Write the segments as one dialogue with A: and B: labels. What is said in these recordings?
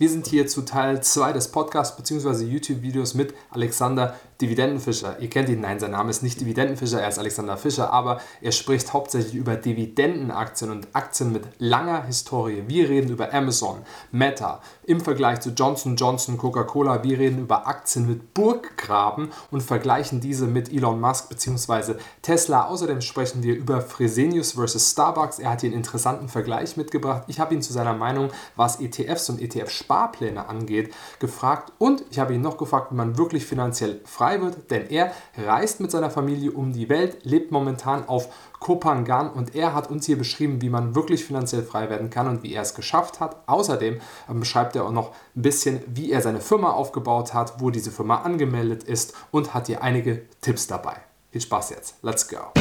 A: Wir sind hier zu Teil 2 des Podcasts bzw. YouTube-Videos mit Alexander Dividendenfischer. Ihr kennt ihn, nein, sein Name ist nicht Dividendenfischer, er ist Alexander Fischer, aber er spricht hauptsächlich über Dividendenaktien und Aktien mit langer Historie. Wir reden über Amazon, Meta, im Vergleich zu Johnson Johnson, Coca-Cola. Wir reden über Aktien mit Burggraben und vergleichen diese mit Elon Musk bzw. Tesla. Außerdem sprechen wir über Fresenius versus Starbucks. Er hat hier einen interessanten Vergleich mitgebracht. Ich habe ihn zu seiner Meinung, was ETFs und ETF-Sparpläne angeht, gefragt und ich habe ihn noch gefragt, wie man wirklich finanziell frei frei wird, denn er reist mit seiner Familie um die Welt, lebt momentan auf Kopangan und er hat uns hier beschrieben, wie man wirklich finanziell frei werden kann und wie er es geschafft hat. Außerdem ähm, beschreibt er auch noch ein bisschen, wie er seine Firma aufgebaut hat, wo diese Firma angemeldet ist und hat hier einige Tipps dabei. Viel Spaß jetzt. Let's go.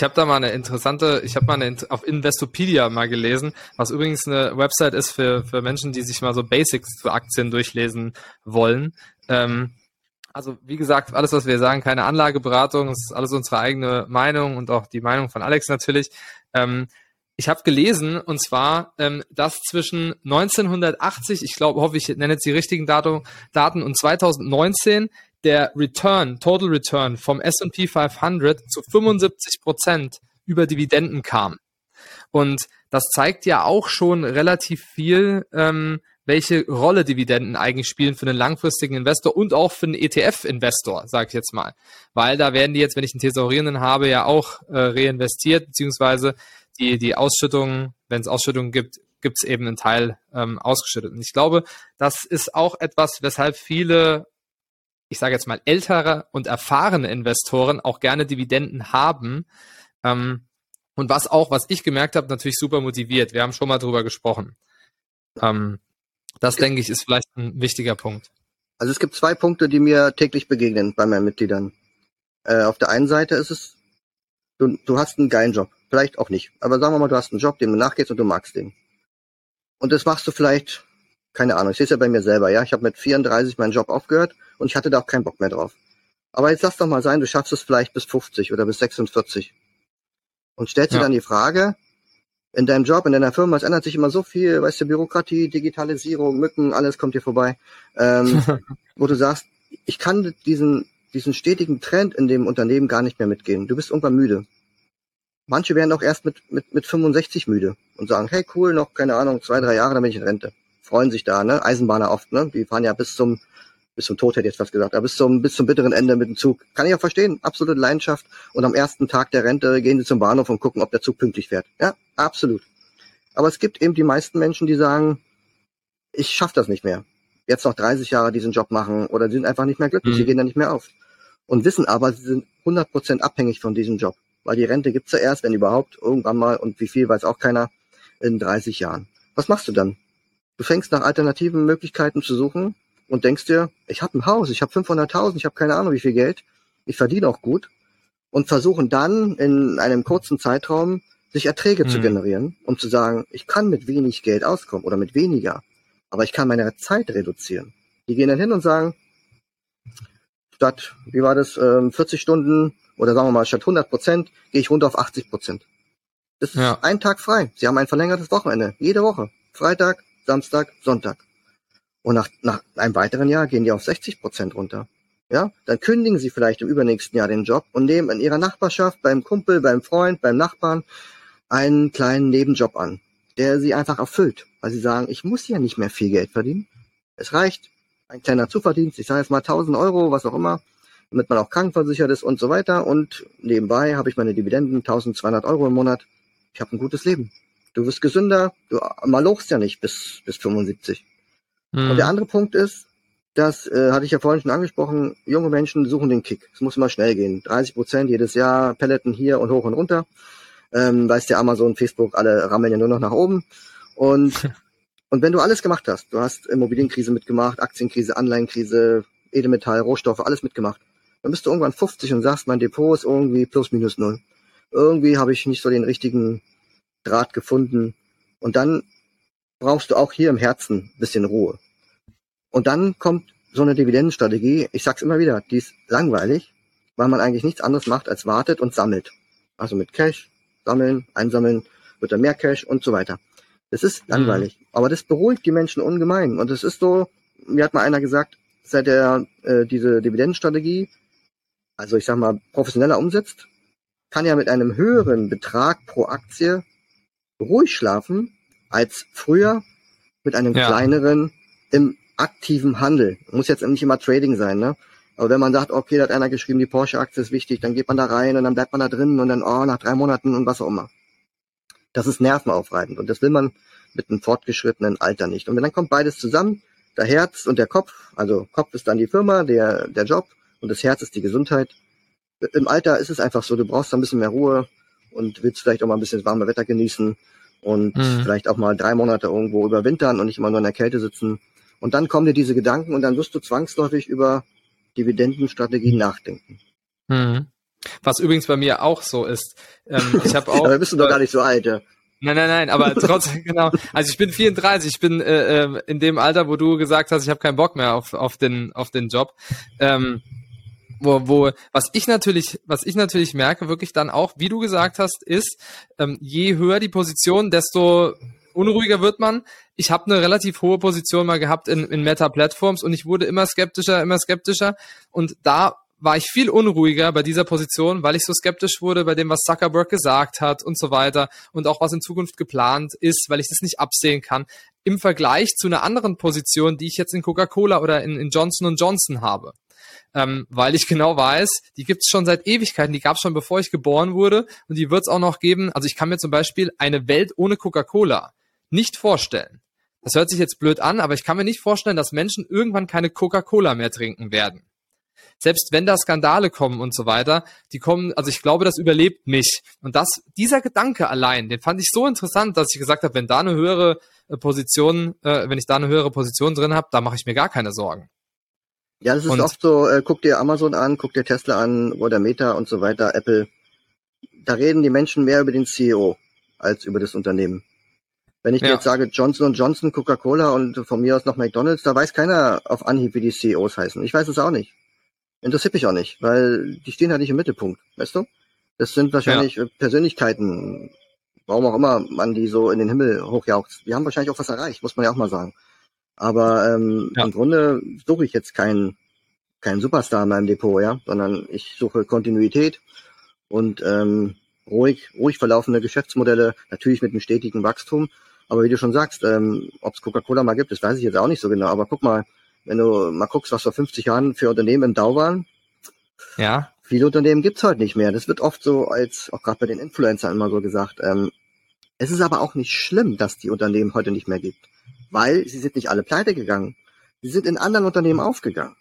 A: Ich habe da mal eine interessante, ich habe mal eine, auf Investopedia mal gelesen, was übrigens eine Website ist für, für Menschen, die sich mal so Basics zu Aktien durchlesen wollen. Ähm, also wie gesagt, alles, was wir sagen, keine Anlageberatung, ist alles unsere eigene Meinung und auch die Meinung von Alex natürlich. Ähm, ich habe gelesen, und zwar, ähm, dass zwischen 1980, ich glaube, hoffe, ich nenne jetzt die richtigen Datum, Daten, und 2019 der Return, Total Return vom S&P 500 zu 75 Prozent über Dividenden kam. Und das zeigt ja auch schon relativ viel, ähm, welche Rolle Dividenden eigentlich spielen für einen langfristigen Investor und auch für einen ETF-Investor, sage ich jetzt mal. Weil da werden die jetzt, wenn ich einen Thesaurierenden habe, ja auch äh, reinvestiert, beziehungsweise die, die Ausschüttungen, wenn es Ausschüttungen gibt, gibt es eben einen Teil ähm, ausgeschüttet. Und ich glaube, das ist auch etwas, weshalb viele ich sage jetzt mal, ältere und erfahrene Investoren auch gerne Dividenden haben. Ähm, und was auch, was ich gemerkt habe, natürlich super motiviert. Wir haben schon mal drüber gesprochen. Ähm, das, denke ich, ist vielleicht ein wichtiger Punkt.
B: Also es gibt zwei Punkte, die mir täglich begegnen bei meinen Mitgliedern. Äh, auf der einen Seite ist es, du, du hast einen geilen Job. Vielleicht auch nicht. Aber sagen wir mal, du hast einen Job, dem du nachgehst und du magst den. Und das machst du vielleicht keine Ahnung, ich sehe es ja bei mir selber, ja. Ich habe mit 34 meinen Job aufgehört und ich hatte da auch keinen Bock mehr drauf. Aber jetzt lass doch mal sein, du schaffst es vielleicht bis 50 oder bis 46. Und stellst ja. dir dann die Frage, in deinem Job, in deiner Firma, es ändert sich immer so viel, weißt du, Bürokratie, Digitalisierung, Mücken, alles kommt dir vorbei, ähm, wo du sagst, ich kann diesen, diesen stetigen Trend in dem Unternehmen gar nicht mehr mitgehen. Du bist irgendwann müde. Manche werden auch erst mit, mit, mit 65 müde und sagen, hey cool, noch, keine Ahnung, zwei, drei Jahre, dann bin ich in Rente freuen sich da, ne? Eisenbahner oft, ne? Die fahren ja bis zum, bis zum Tod hätte ich jetzt was gesagt, aber bis zum, bis zum bitteren Ende mit dem Zug. Kann ich auch verstehen, absolute Leidenschaft. Und am ersten Tag der Rente gehen sie zum Bahnhof und gucken, ob der Zug pünktlich fährt. Ja, absolut. Aber es gibt eben die meisten Menschen, die sagen, ich schaffe das nicht mehr. Jetzt noch 30 Jahre diesen Job machen oder die sind einfach nicht mehr glücklich, mhm. sie gehen da nicht mehr auf. Und wissen aber, sie sind 100% abhängig von diesem Job. Weil die Rente gibt's ja erst, wenn überhaupt, irgendwann mal, und wie viel weiß auch keiner, in 30 Jahren. Was machst du dann? Du fängst nach alternativen Möglichkeiten zu suchen und denkst dir, ich habe ein Haus, ich habe 500.000, ich habe keine Ahnung wie viel Geld, ich verdiene auch gut und versuchen dann in einem kurzen Zeitraum sich Erträge mhm. zu generieren, um zu sagen, ich kann mit wenig Geld auskommen oder mit weniger, aber ich kann meine Zeit reduzieren. Die gehen dann hin und sagen, statt, wie war das, 40 ähm, Stunden oder sagen wir mal, statt 100 Prozent gehe ich runter auf 80 Prozent. Das ist ja. ein Tag frei. Sie haben ein verlängertes Wochenende, jede Woche. Freitag, Samstag, Sonntag. Und nach, nach einem weiteren Jahr gehen die auf 60 Prozent runter. Ja, dann kündigen sie vielleicht im übernächsten Jahr den Job und nehmen in ihrer Nachbarschaft, beim Kumpel, beim Freund, beim Nachbarn einen kleinen Nebenjob an, der sie einfach erfüllt, weil sie sagen, ich muss ja nicht mehr viel Geld verdienen. Es reicht ein kleiner Zuverdienst, ich sage jetzt mal 1000 Euro, was auch immer, damit man auch krankenversichert ist und so weiter. Und nebenbei habe ich meine Dividenden, 1200 Euro im Monat. Ich habe ein gutes Leben. Du wirst gesünder, du malochst ja nicht bis, bis 75. Mhm. Und der andere Punkt ist, das äh, hatte ich ja vorhin schon angesprochen, junge Menschen suchen den Kick. Es muss immer schnell gehen. 30 Prozent jedes Jahr, Pelleten hier und hoch und runter. Ähm, weißt ja, Amazon, Facebook, alle rammeln ja nur noch nach oben. Und, und wenn du alles gemacht hast, du hast Immobilienkrise mitgemacht, Aktienkrise, Anleihenkrise, Edelmetall, Rohstoffe, alles mitgemacht, dann bist du irgendwann 50 und sagst, mein Depot ist irgendwie plus minus null. Irgendwie habe ich nicht so den richtigen Draht gefunden. Und dann brauchst du auch hier im Herzen bisschen Ruhe. Und dann kommt so eine Dividendenstrategie, ich sag's immer wieder, die ist langweilig, weil man eigentlich nichts anderes macht als wartet und sammelt. Also mit Cash, sammeln, einsammeln, wird dann mehr Cash und so weiter. Das ist mhm. langweilig. Mhm. Aber das beruhigt die Menschen ungemein. Und es ist so, mir hat mal einer gesagt, seit er äh, diese Dividendenstrategie, also ich sag mal, professioneller umsetzt, kann er mit einem höheren Betrag pro Aktie ruhig schlafen als früher mit einem ja. kleineren im aktiven Handel. Muss jetzt nicht immer Trading sein, ne? Aber wenn man sagt, okay, da hat einer geschrieben, die Porsche-Aktie ist wichtig, dann geht man da rein und dann bleibt man da drin und dann, oh, nach drei Monaten und was auch immer. Das ist nervenaufreibend und das will man mit einem fortgeschrittenen Alter nicht. Und wenn dann kommt beides zusammen, der Herz und der Kopf, also Kopf ist dann die Firma, der, der Job und das Herz ist die Gesundheit. Im Alter ist es einfach so, du brauchst ein bisschen mehr Ruhe und willst vielleicht auch mal ein bisschen warme Wetter genießen und mhm. vielleicht auch mal drei Monate irgendwo überwintern und nicht immer nur in der Kälte sitzen. Und dann kommen dir diese Gedanken und dann wirst du zwangsläufig über Dividendenstrategien nachdenken.
A: Mhm. Was übrigens bei mir auch so ist. Ähm, ich habe auch.
B: aber bist du doch gar nicht so alt, ja.
A: Nein, nein, nein, aber trotzdem, genau. Also ich bin 34, ich bin äh, äh, in dem Alter, wo du gesagt hast, ich habe keinen Bock mehr auf, auf, den, auf den Job. Ähm, wo, wo, was ich natürlich, was ich natürlich merke, wirklich dann auch, wie du gesagt hast, ist, ähm, je höher die Position, desto unruhiger wird man. Ich habe eine relativ hohe Position mal gehabt in, in Meta-Platforms und ich wurde immer skeptischer, immer skeptischer. Und da war ich viel unruhiger bei dieser Position, weil ich so skeptisch wurde bei dem, was Zuckerberg gesagt hat und so weiter und auch was in Zukunft geplant ist, weil ich das nicht absehen kann, im Vergleich zu einer anderen Position, die ich jetzt in Coca-Cola oder in, in Johnson Johnson habe. Ähm, weil ich genau weiß, die gibt es schon seit Ewigkeiten, die gab es schon bevor ich geboren wurde und die wird es auch noch geben. Also ich kann mir zum Beispiel eine Welt ohne Coca-Cola nicht vorstellen. Das hört sich jetzt blöd an, aber ich kann mir nicht vorstellen, dass Menschen irgendwann keine Coca-Cola mehr trinken werden selbst wenn da Skandale kommen und so weiter, die kommen, also ich glaube, das überlebt mich. Und das, dieser Gedanke allein, den fand ich so interessant, dass ich gesagt habe, wenn da eine höhere äh, Position, äh, wenn ich da eine höhere Position drin habe, da mache ich mir gar keine Sorgen.
B: Ja, das ist und, oft so, äh, guck dir Amazon an, guck dir Tesla an oder Meta und so weiter, Apple. Da reden die Menschen mehr über den CEO als über das Unternehmen. Wenn ich ja. jetzt sage Johnson Johnson, Coca-Cola und von mir aus noch McDonalds, da weiß keiner auf Anhieb, wie die CEOs heißen. Ich weiß es auch nicht. Interessiert mich auch nicht, weil die stehen halt nicht im Mittelpunkt, weißt du? Das sind wahrscheinlich ja. Persönlichkeiten, warum auch immer man die so in den Himmel hochjaucht. Die haben wahrscheinlich auch was erreicht, muss man ja auch mal sagen. Aber ähm, ja. im Grunde suche ich jetzt keinen keinen Superstar in meinem Depot, ja, sondern ich suche Kontinuität und ähm, ruhig, ruhig verlaufende Geschäftsmodelle, natürlich mit einem stetigen Wachstum. Aber wie du schon sagst, ähm, ob es Coca-Cola mal gibt, das weiß ich jetzt auch nicht so genau. Aber guck mal, wenn du mal guckst, was vor 50 Jahren für Unternehmen im Dau waren,
A: ja.
B: viele Unternehmen gibt's heute nicht mehr. Das wird oft so als, auch gerade bei den Influencern immer so gesagt. Ähm, es ist aber auch nicht schlimm, dass die Unternehmen heute nicht mehr gibt, weil sie sind nicht alle pleite gegangen. Sie sind in anderen Unternehmen aufgegangen.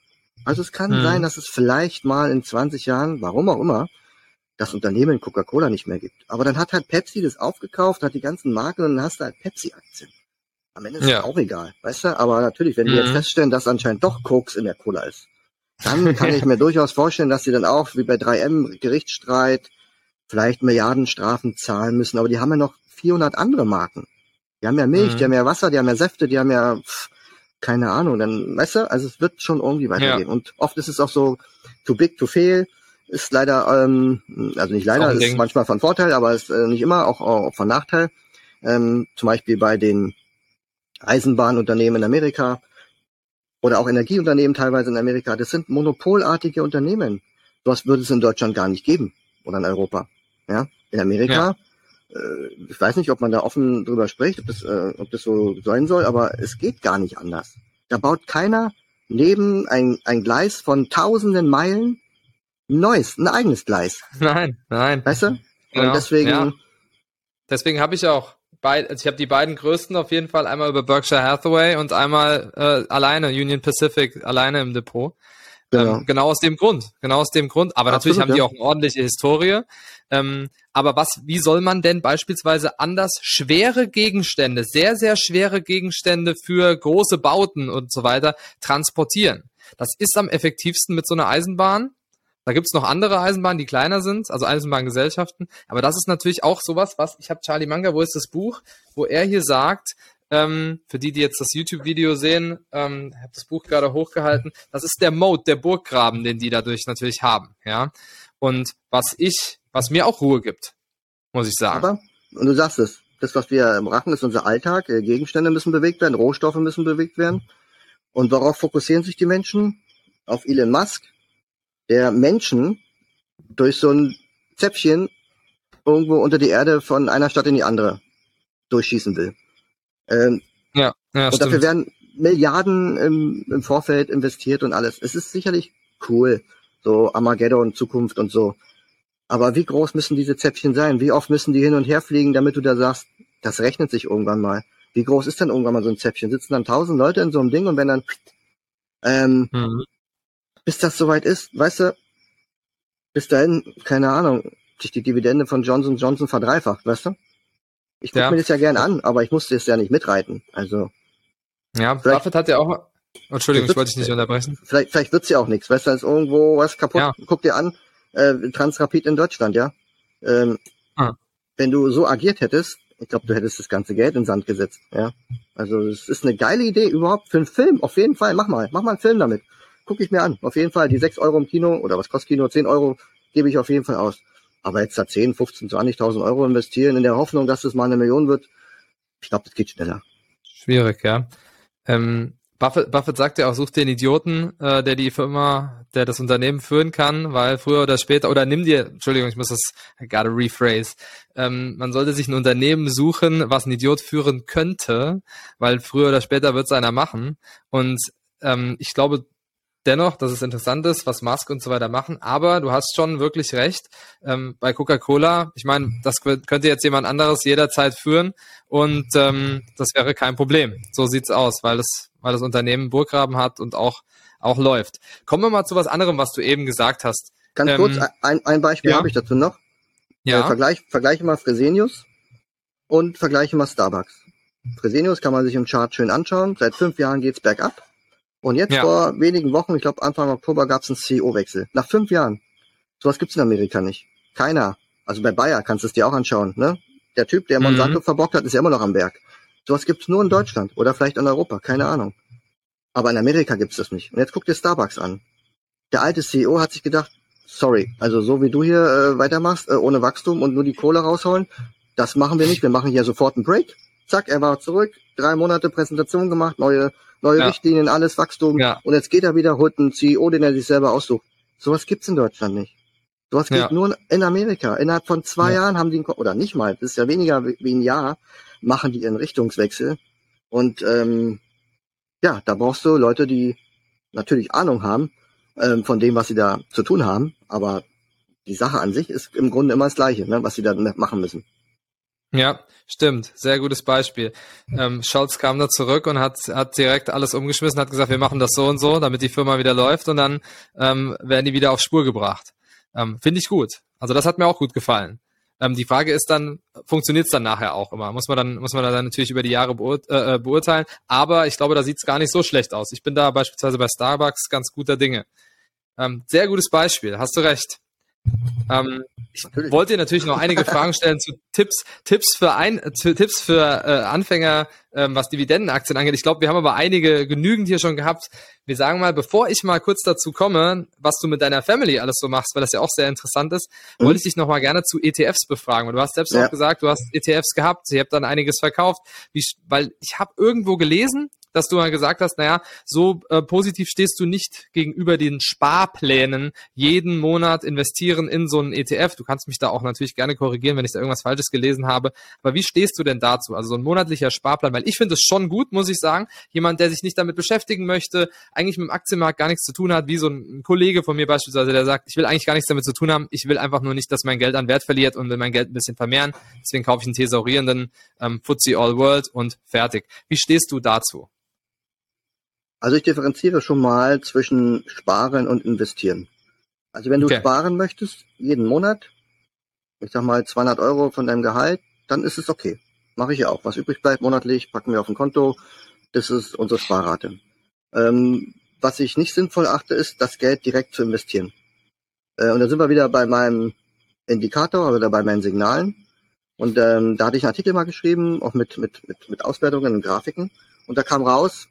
B: Also es kann hm. sein, dass es vielleicht mal in 20 Jahren, warum auch immer, das Unternehmen Coca-Cola nicht mehr gibt. Aber dann hat halt Pepsi das aufgekauft, hat die ganzen Marken und dann hast du halt Pepsi-Aktien. Am Ende ist ja. es auch egal, weißt du? Aber natürlich, wenn mhm. wir jetzt feststellen, dass anscheinend doch Koks in der Cola ist, dann kann ich mir durchaus vorstellen, dass sie dann auch, wie bei 3M, Gerichtsstreit, vielleicht Milliardenstrafen zahlen müssen. Aber die haben ja noch 400 andere Marken. Die haben ja Milch, mhm. die haben ja Wasser, die haben ja Säfte, die haben ja, pff, keine Ahnung, dann, weißt du, also es wird schon irgendwie weitergehen. Ja. Und oft ist es auch so, too big to fail, ist leider, ähm, also nicht leider, ist, ist manchmal von Vorteil, aber ist äh, nicht immer, auch, auch von Nachteil. Ähm, zum Beispiel bei den Eisenbahnunternehmen in Amerika oder auch Energieunternehmen teilweise in Amerika. Das sind monopolartige Unternehmen. Das würde es in Deutschland gar nicht geben oder in Europa. Ja, in Amerika. Ja. Äh, ich weiß nicht, ob man da offen drüber spricht, ob das, äh, ob das so sein soll, aber es geht gar nicht anders. Da baut keiner neben ein, ein Gleis von tausenden Meilen ein neues, ein eigenes Gleis.
A: Nein, nein.
B: Weißt du? Genau. Und deswegen. Ja.
A: Deswegen habe ich auch beid, also ich habe die beiden größten auf jeden Fall einmal über Berkshire Hathaway und einmal äh, alleine Union Pacific alleine im Depot. Genau. Ähm, genau aus dem Grund, genau aus dem Grund. Aber Absolut, natürlich haben die auch eine ordentliche Historie. Ähm, aber was, wie soll man denn beispielsweise anders schwere Gegenstände, sehr, sehr schwere Gegenstände für große Bauten und so weiter transportieren? Das ist am effektivsten mit so einer Eisenbahn. Da gibt's noch andere Eisenbahnen, die kleiner sind, also Eisenbahngesellschaften. Aber das ist natürlich auch sowas, was, ich habe Charlie Manga, wo ist das Buch, wo er hier sagt, ähm, für die, die jetzt das YouTube-Video sehen, ähm, habe das Buch gerade hochgehalten. Das ist der Mode, der Burggraben, den die dadurch natürlich haben, ja. Und was ich, was mir auch Ruhe gibt, muss ich sagen.
B: Aber, und du sagst es, das, was wir machen, ist unser Alltag. Äh, Gegenstände müssen bewegt werden, Rohstoffe müssen bewegt werden. Und worauf fokussieren sich die Menschen? Auf Elon Musk, der Menschen durch so ein Zäpfchen irgendwo unter die Erde von einer Stadt in die andere durchschießen will. Ähm,
A: ja, ja,
B: und
A: stimmt.
B: dafür werden Milliarden im, im Vorfeld investiert und alles. Es ist sicherlich cool, so Armageddon, Zukunft und so. Aber wie groß müssen diese Zäpfchen sein? Wie oft müssen die hin und her fliegen, damit du da sagst, das rechnet sich irgendwann mal. Wie groß ist denn irgendwann mal so ein Zäpfchen? Sitzen dann tausend Leute in so einem Ding und wenn dann, ähm, mhm. bis das soweit ist, weißt du, bis dahin, keine Ahnung, sich die Dividende von Johnson Johnson verdreifacht, weißt du? Ich gucke ja. mir das ja gern an, aber ich musste es ja nicht mitreiten. Also.
A: Ja, Buffett hat ja auch. Entschuldigung, ich wollte dich nicht unterbrechen.
B: Vielleicht, vielleicht wird's ja auch nichts. Weißt du, da ist irgendwo was kaputt. Ja. Guck dir an, äh, Transrapid in Deutschland, ja. Ähm, ah. Wenn du so agiert hättest, ich glaube, du hättest das ganze Geld in Sand gesetzt, ja. Also es ist eine geile Idee überhaupt für einen Film. Auf jeden Fall, mach mal, mach mal einen Film damit. Guck ich mir an. Auf jeden Fall die sechs Euro im Kino oder was kostet Kino? zehn Euro gebe ich auf jeden Fall aus. Aber jetzt da 10, 15, 20.000 Euro investieren in der Hoffnung, dass es mal eine Million wird, ich glaube, das geht schneller.
A: Schwierig, ja. Ähm, Buffett, Buffett sagt ja auch, such einen Idioten, äh, der die Firma, der das Unternehmen führen kann, weil früher oder später, oder nimm dir, Entschuldigung, ich muss das, gotta rephrase, ähm, man sollte sich ein Unternehmen suchen, was ein Idiot führen könnte, weil früher oder später wird es einer machen. Und ähm, ich glaube, dennoch, dass es interessant ist, was Musk und so weiter machen. Aber du hast schon wirklich recht. Ähm, bei Coca-Cola, ich meine, das könnte jetzt jemand anderes jederzeit führen und ähm, das wäre kein Problem. So sieht's aus, weil das, weil das Unternehmen Burggraben hat und auch auch läuft. Kommen wir mal zu was anderem, was du eben gesagt hast.
B: Ganz ähm, kurz, ein, ein Beispiel ja. habe ich dazu noch. Ja. Äh, vergleich, vergleiche mal Fresenius und vergleiche mal Starbucks. Fresenius kann man sich im Chart schön anschauen. Seit fünf Jahren geht's bergab. Und jetzt ja. vor wenigen Wochen, ich glaube Anfang Oktober, gab es einen CEO-Wechsel. Nach fünf Jahren. Sowas gibt's in Amerika nicht. Keiner. Also bei Bayer kannst du es dir auch anschauen. Ne? Der Typ, der Monsanto mhm. verbockt hat, ist ja immer noch am Berg. Sowas gibt's nur in Deutschland oder vielleicht in Europa, keine Ahnung. Aber in Amerika gibt's das nicht. Und jetzt guck dir Starbucks an. Der alte CEO hat sich gedacht, sorry, also so wie du hier äh, weitermachst, äh, ohne Wachstum und nur die Kohle rausholen, das machen wir nicht. Wir machen hier sofort einen Break. Zack, er war zurück, drei Monate Präsentation gemacht, neue neue ja. Richtlinien, alles Wachstum. Ja. Und jetzt geht er wieder, holt einen CEO, den er sich selber aussucht. Sowas gibt's in Deutschland nicht. Sowas geht ja. nur in Amerika. Innerhalb von zwei Jahren haben die, oder nicht mal, das ist ja weniger wie ein Jahr, machen die ihren Richtungswechsel. Und ähm, ja, da brauchst du Leute, die natürlich Ahnung haben ähm, von dem, was sie da zu tun haben. Aber die Sache an sich ist im Grunde immer das Gleiche, ne, was sie da machen müssen.
A: Ja, stimmt. Sehr gutes Beispiel. Ähm, Scholz kam da zurück und hat, hat direkt alles umgeschmissen, hat gesagt, wir machen das so und so, damit die Firma wieder läuft und dann ähm, werden die wieder auf Spur gebracht. Ähm, Finde ich gut. Also das hat mir auch gut gefallen. Ähm, die Frage ist dann, funktioniert es dann nachher auch immer? Muss man dann, muss man dann natürlich über die Jahre beurt äh, äh beurteilen. Aber ich glaube, da sieht es gar nicht so schlecht aus. Ich bin da beispielsweise bei Starbucks ganz guter Dinge. Ähm, sehr gutes Beispiel, hast du recht. Ähm, ich natürlich. wollte dir natürlich noch einige Fragen stellen zu Tipps, Tipps für ein, Tipps für äh, Anfänger, ähm, was Dividendenaktien angeht. Ich glaube, wir haben aber einige genügend hier schon gehabt. Wir sagen mal, bevor ich mal kurz dazu komme, was du mit deiner Family alles so machst, weil das ja auch sehr interessant ist, mhm. wollte ich dich noch mal gerne zu ETFs befragen. Und du hast selbst ja. auch gesagt, du hast ETFs gehabt, ihr habt dann einiges verkauft, wie, weil ich habe irgendwo gelesen, dass du mal gesagt hast, naja, so äh, positiv stehst du nicht gegenüber den Sparplänen, jeden Monat investieren in so einen ETF. Du kannst mich da auch natürlich gerne korrigieren, wenn ich da irgendwas Falsches gelesen habe. Aber wie stehst du denn dazu? Also so ein monatlicher Sparplan, weil ich finde es schon gut, muss ich sagen. Jemand, der sich nicht damit beschäftigen möchte, eigentlich mit dem Aktienmarkt gar nichts zu tun hat, wie so ein Kollege von mir beispielsweise, der sagt, ich will eigentlich gar nichts damit zu tun haben, ich will einfach nur nicht, dass mein Geld an Wert verliert und will mein Geld ein bisschen vermehren. Deswegen kaufe ich einen thesaurierenden ähm, FTSE All World und fertig. Wie stehst du dazu?
B: Also ich differenziere schon mal zwischen Sparen und Investieren. Also wenn du okay. sparen möchtest, jeden Monat, ich sag mal 200 Euro von deinem Gehalt, dann ist es okay. Mache ich ja auch. Was übrig bleibt monatlich, packen wir auf ein Konto. Das ist unsere Sparrate. Ähm, was ich nicht sinnvoll achte, ist, das Geld direkt zu investieren. Äh, und da sind wir wieder bei meinem Indikator oder bei meinen Signalen. Und ähm, da hatte ich einen Artikel mal geschrieben, auch mit, mit, mit, mit Auswertungen und Grafiken. Und da kam raus,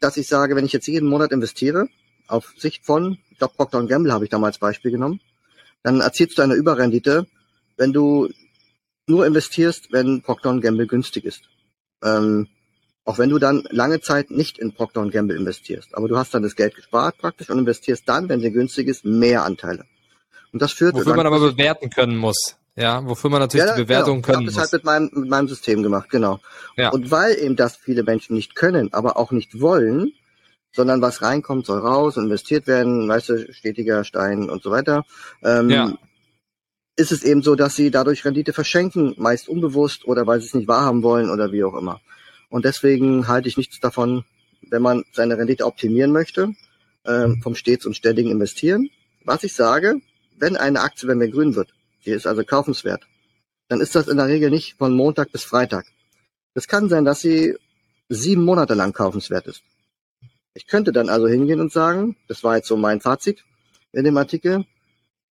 B: dass ich sage, wenn ich jetzt jeden Monat investiere, auf Sicht von, ich glaube Procter Gamble habe ich damals Beispiel genommen, dann erzielst du eine Überrendite, wenn du nur investierst, wenn Procter Gamble günstig ist. Ähm, auch wenn du dann lange Zeit nicht in Procter Gamble investierst. Aber du hast dann das Geld gespart praktisch und investierst dann, wenn sie günstig ist, mehr Anteile.
A: Und das führt. Wofür man aber bewerten können muss. Ja, wofür man natürlich ja, die Bewertung genau. können
B: muss. Ich habe das halt mit meinem, mit meinem System gemacht, genau. Ja. Und weil eben das viele Menschen nicht können, aber auch nicht wollen, sondern was reinkommt, soll raus, investiert werden, weißt du, stetiger Stein und so weiter. Ähm, ja. Ist es eben so, dass sie dadurch Rendite verschenken, meist unbewusst oder weil sie es nicht wahrhaben wollen oder wie auch immer. Und deswegen halte ich nichts davon, wenn man seine Rendite optimieren möchte, ähm, vom stets und ständigen Investieren. Was ich sage, wenn eine Aktie bei mir grün wird, die ist also kaufenswert, dann ist das in der Regel nicht von Montag bis Freitag. Es kann sein, dass sie sieben Monate lang kaufenswert ist. Ich könnte dann also hingehen und sagen, das war jetzt so mein Fazit in dem Artikel,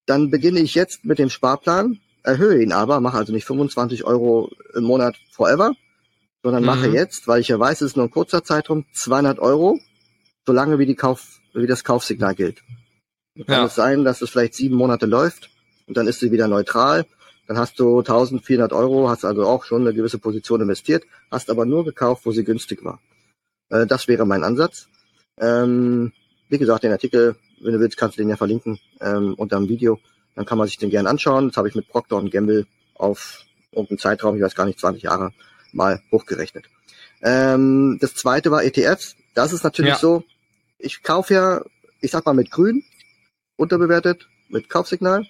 B: dann beginne ich jetzt mit dem Sparplan, erhöhe ihn aber, mache also nicht 25 Euro im Monat forever, sondern mhm. mache jetzt, weil ich ja weiß, es ist nur ein kurzer Zeitraum, 200 Euro, solange wie die Kauf, wie das Kaufsignal gilt. Kann ja. es sein, dass es vielleicht sieben Monate läuft und dann ist sie wieder neutral. Dann hast du 1400 Euro, hast also auch schon eine gewisse Position investiert, hast aber nur gekauft, wo sie günstig war. Äh, das wäre mein Ansatz. Ähm, wie gesagt, den Artikel, wenn du willst, kannst du den ja verlinken ähm, unter dem Video. Dann kann man sich den gerne anschauen. Das habe ich mit Procter und Gamble auf irgendeinen Zeitraum, ich weiß gar nicht, 20 Jahre mal hochgerechnet. Ähm, das zweite war ETFs. Das ist natürlich ja. so, ich kaufe ja, ich sag mal mit grün, unterbewertet, mit Kaufsignal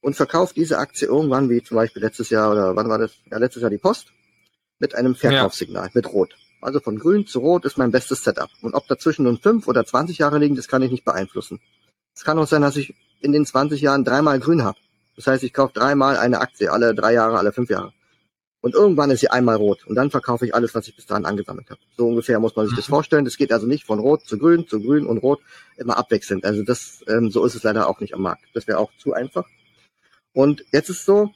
B: und verkaufe diese Aktie irgendwann, wie zum Beispiel letztes Jahr oder wann war das? Ja, letztes Jahr die Post, mit einem Verkaufssignal, ja. mit Rot. Also von grün zu rot ist mein bestes Setup. Und ob dazwischen nun fünf oder 20 Jahre liegen, das kann ich nicht beeinflussen. Es kann auch sein, dass ich in den 20 Jahren dreimal grün habe. Das heißt, ich kaufe dreimal eine Aktie, alle drei Jahre, alle fünf Jahre. Und irgendwann ist sie einmal rot. Und dann verkaufe ich alles, was ich bis dahin angesammelt habe. So ungefähr muss man sich das mhm. vorstellen. Das geht also nicht von rot zu grün, zu grün und rot, immer abwechselnd. Also das, ähm, so ist es leider auch nicht am Markt. Das wäre auch zu einfach. Und jetzt ist so,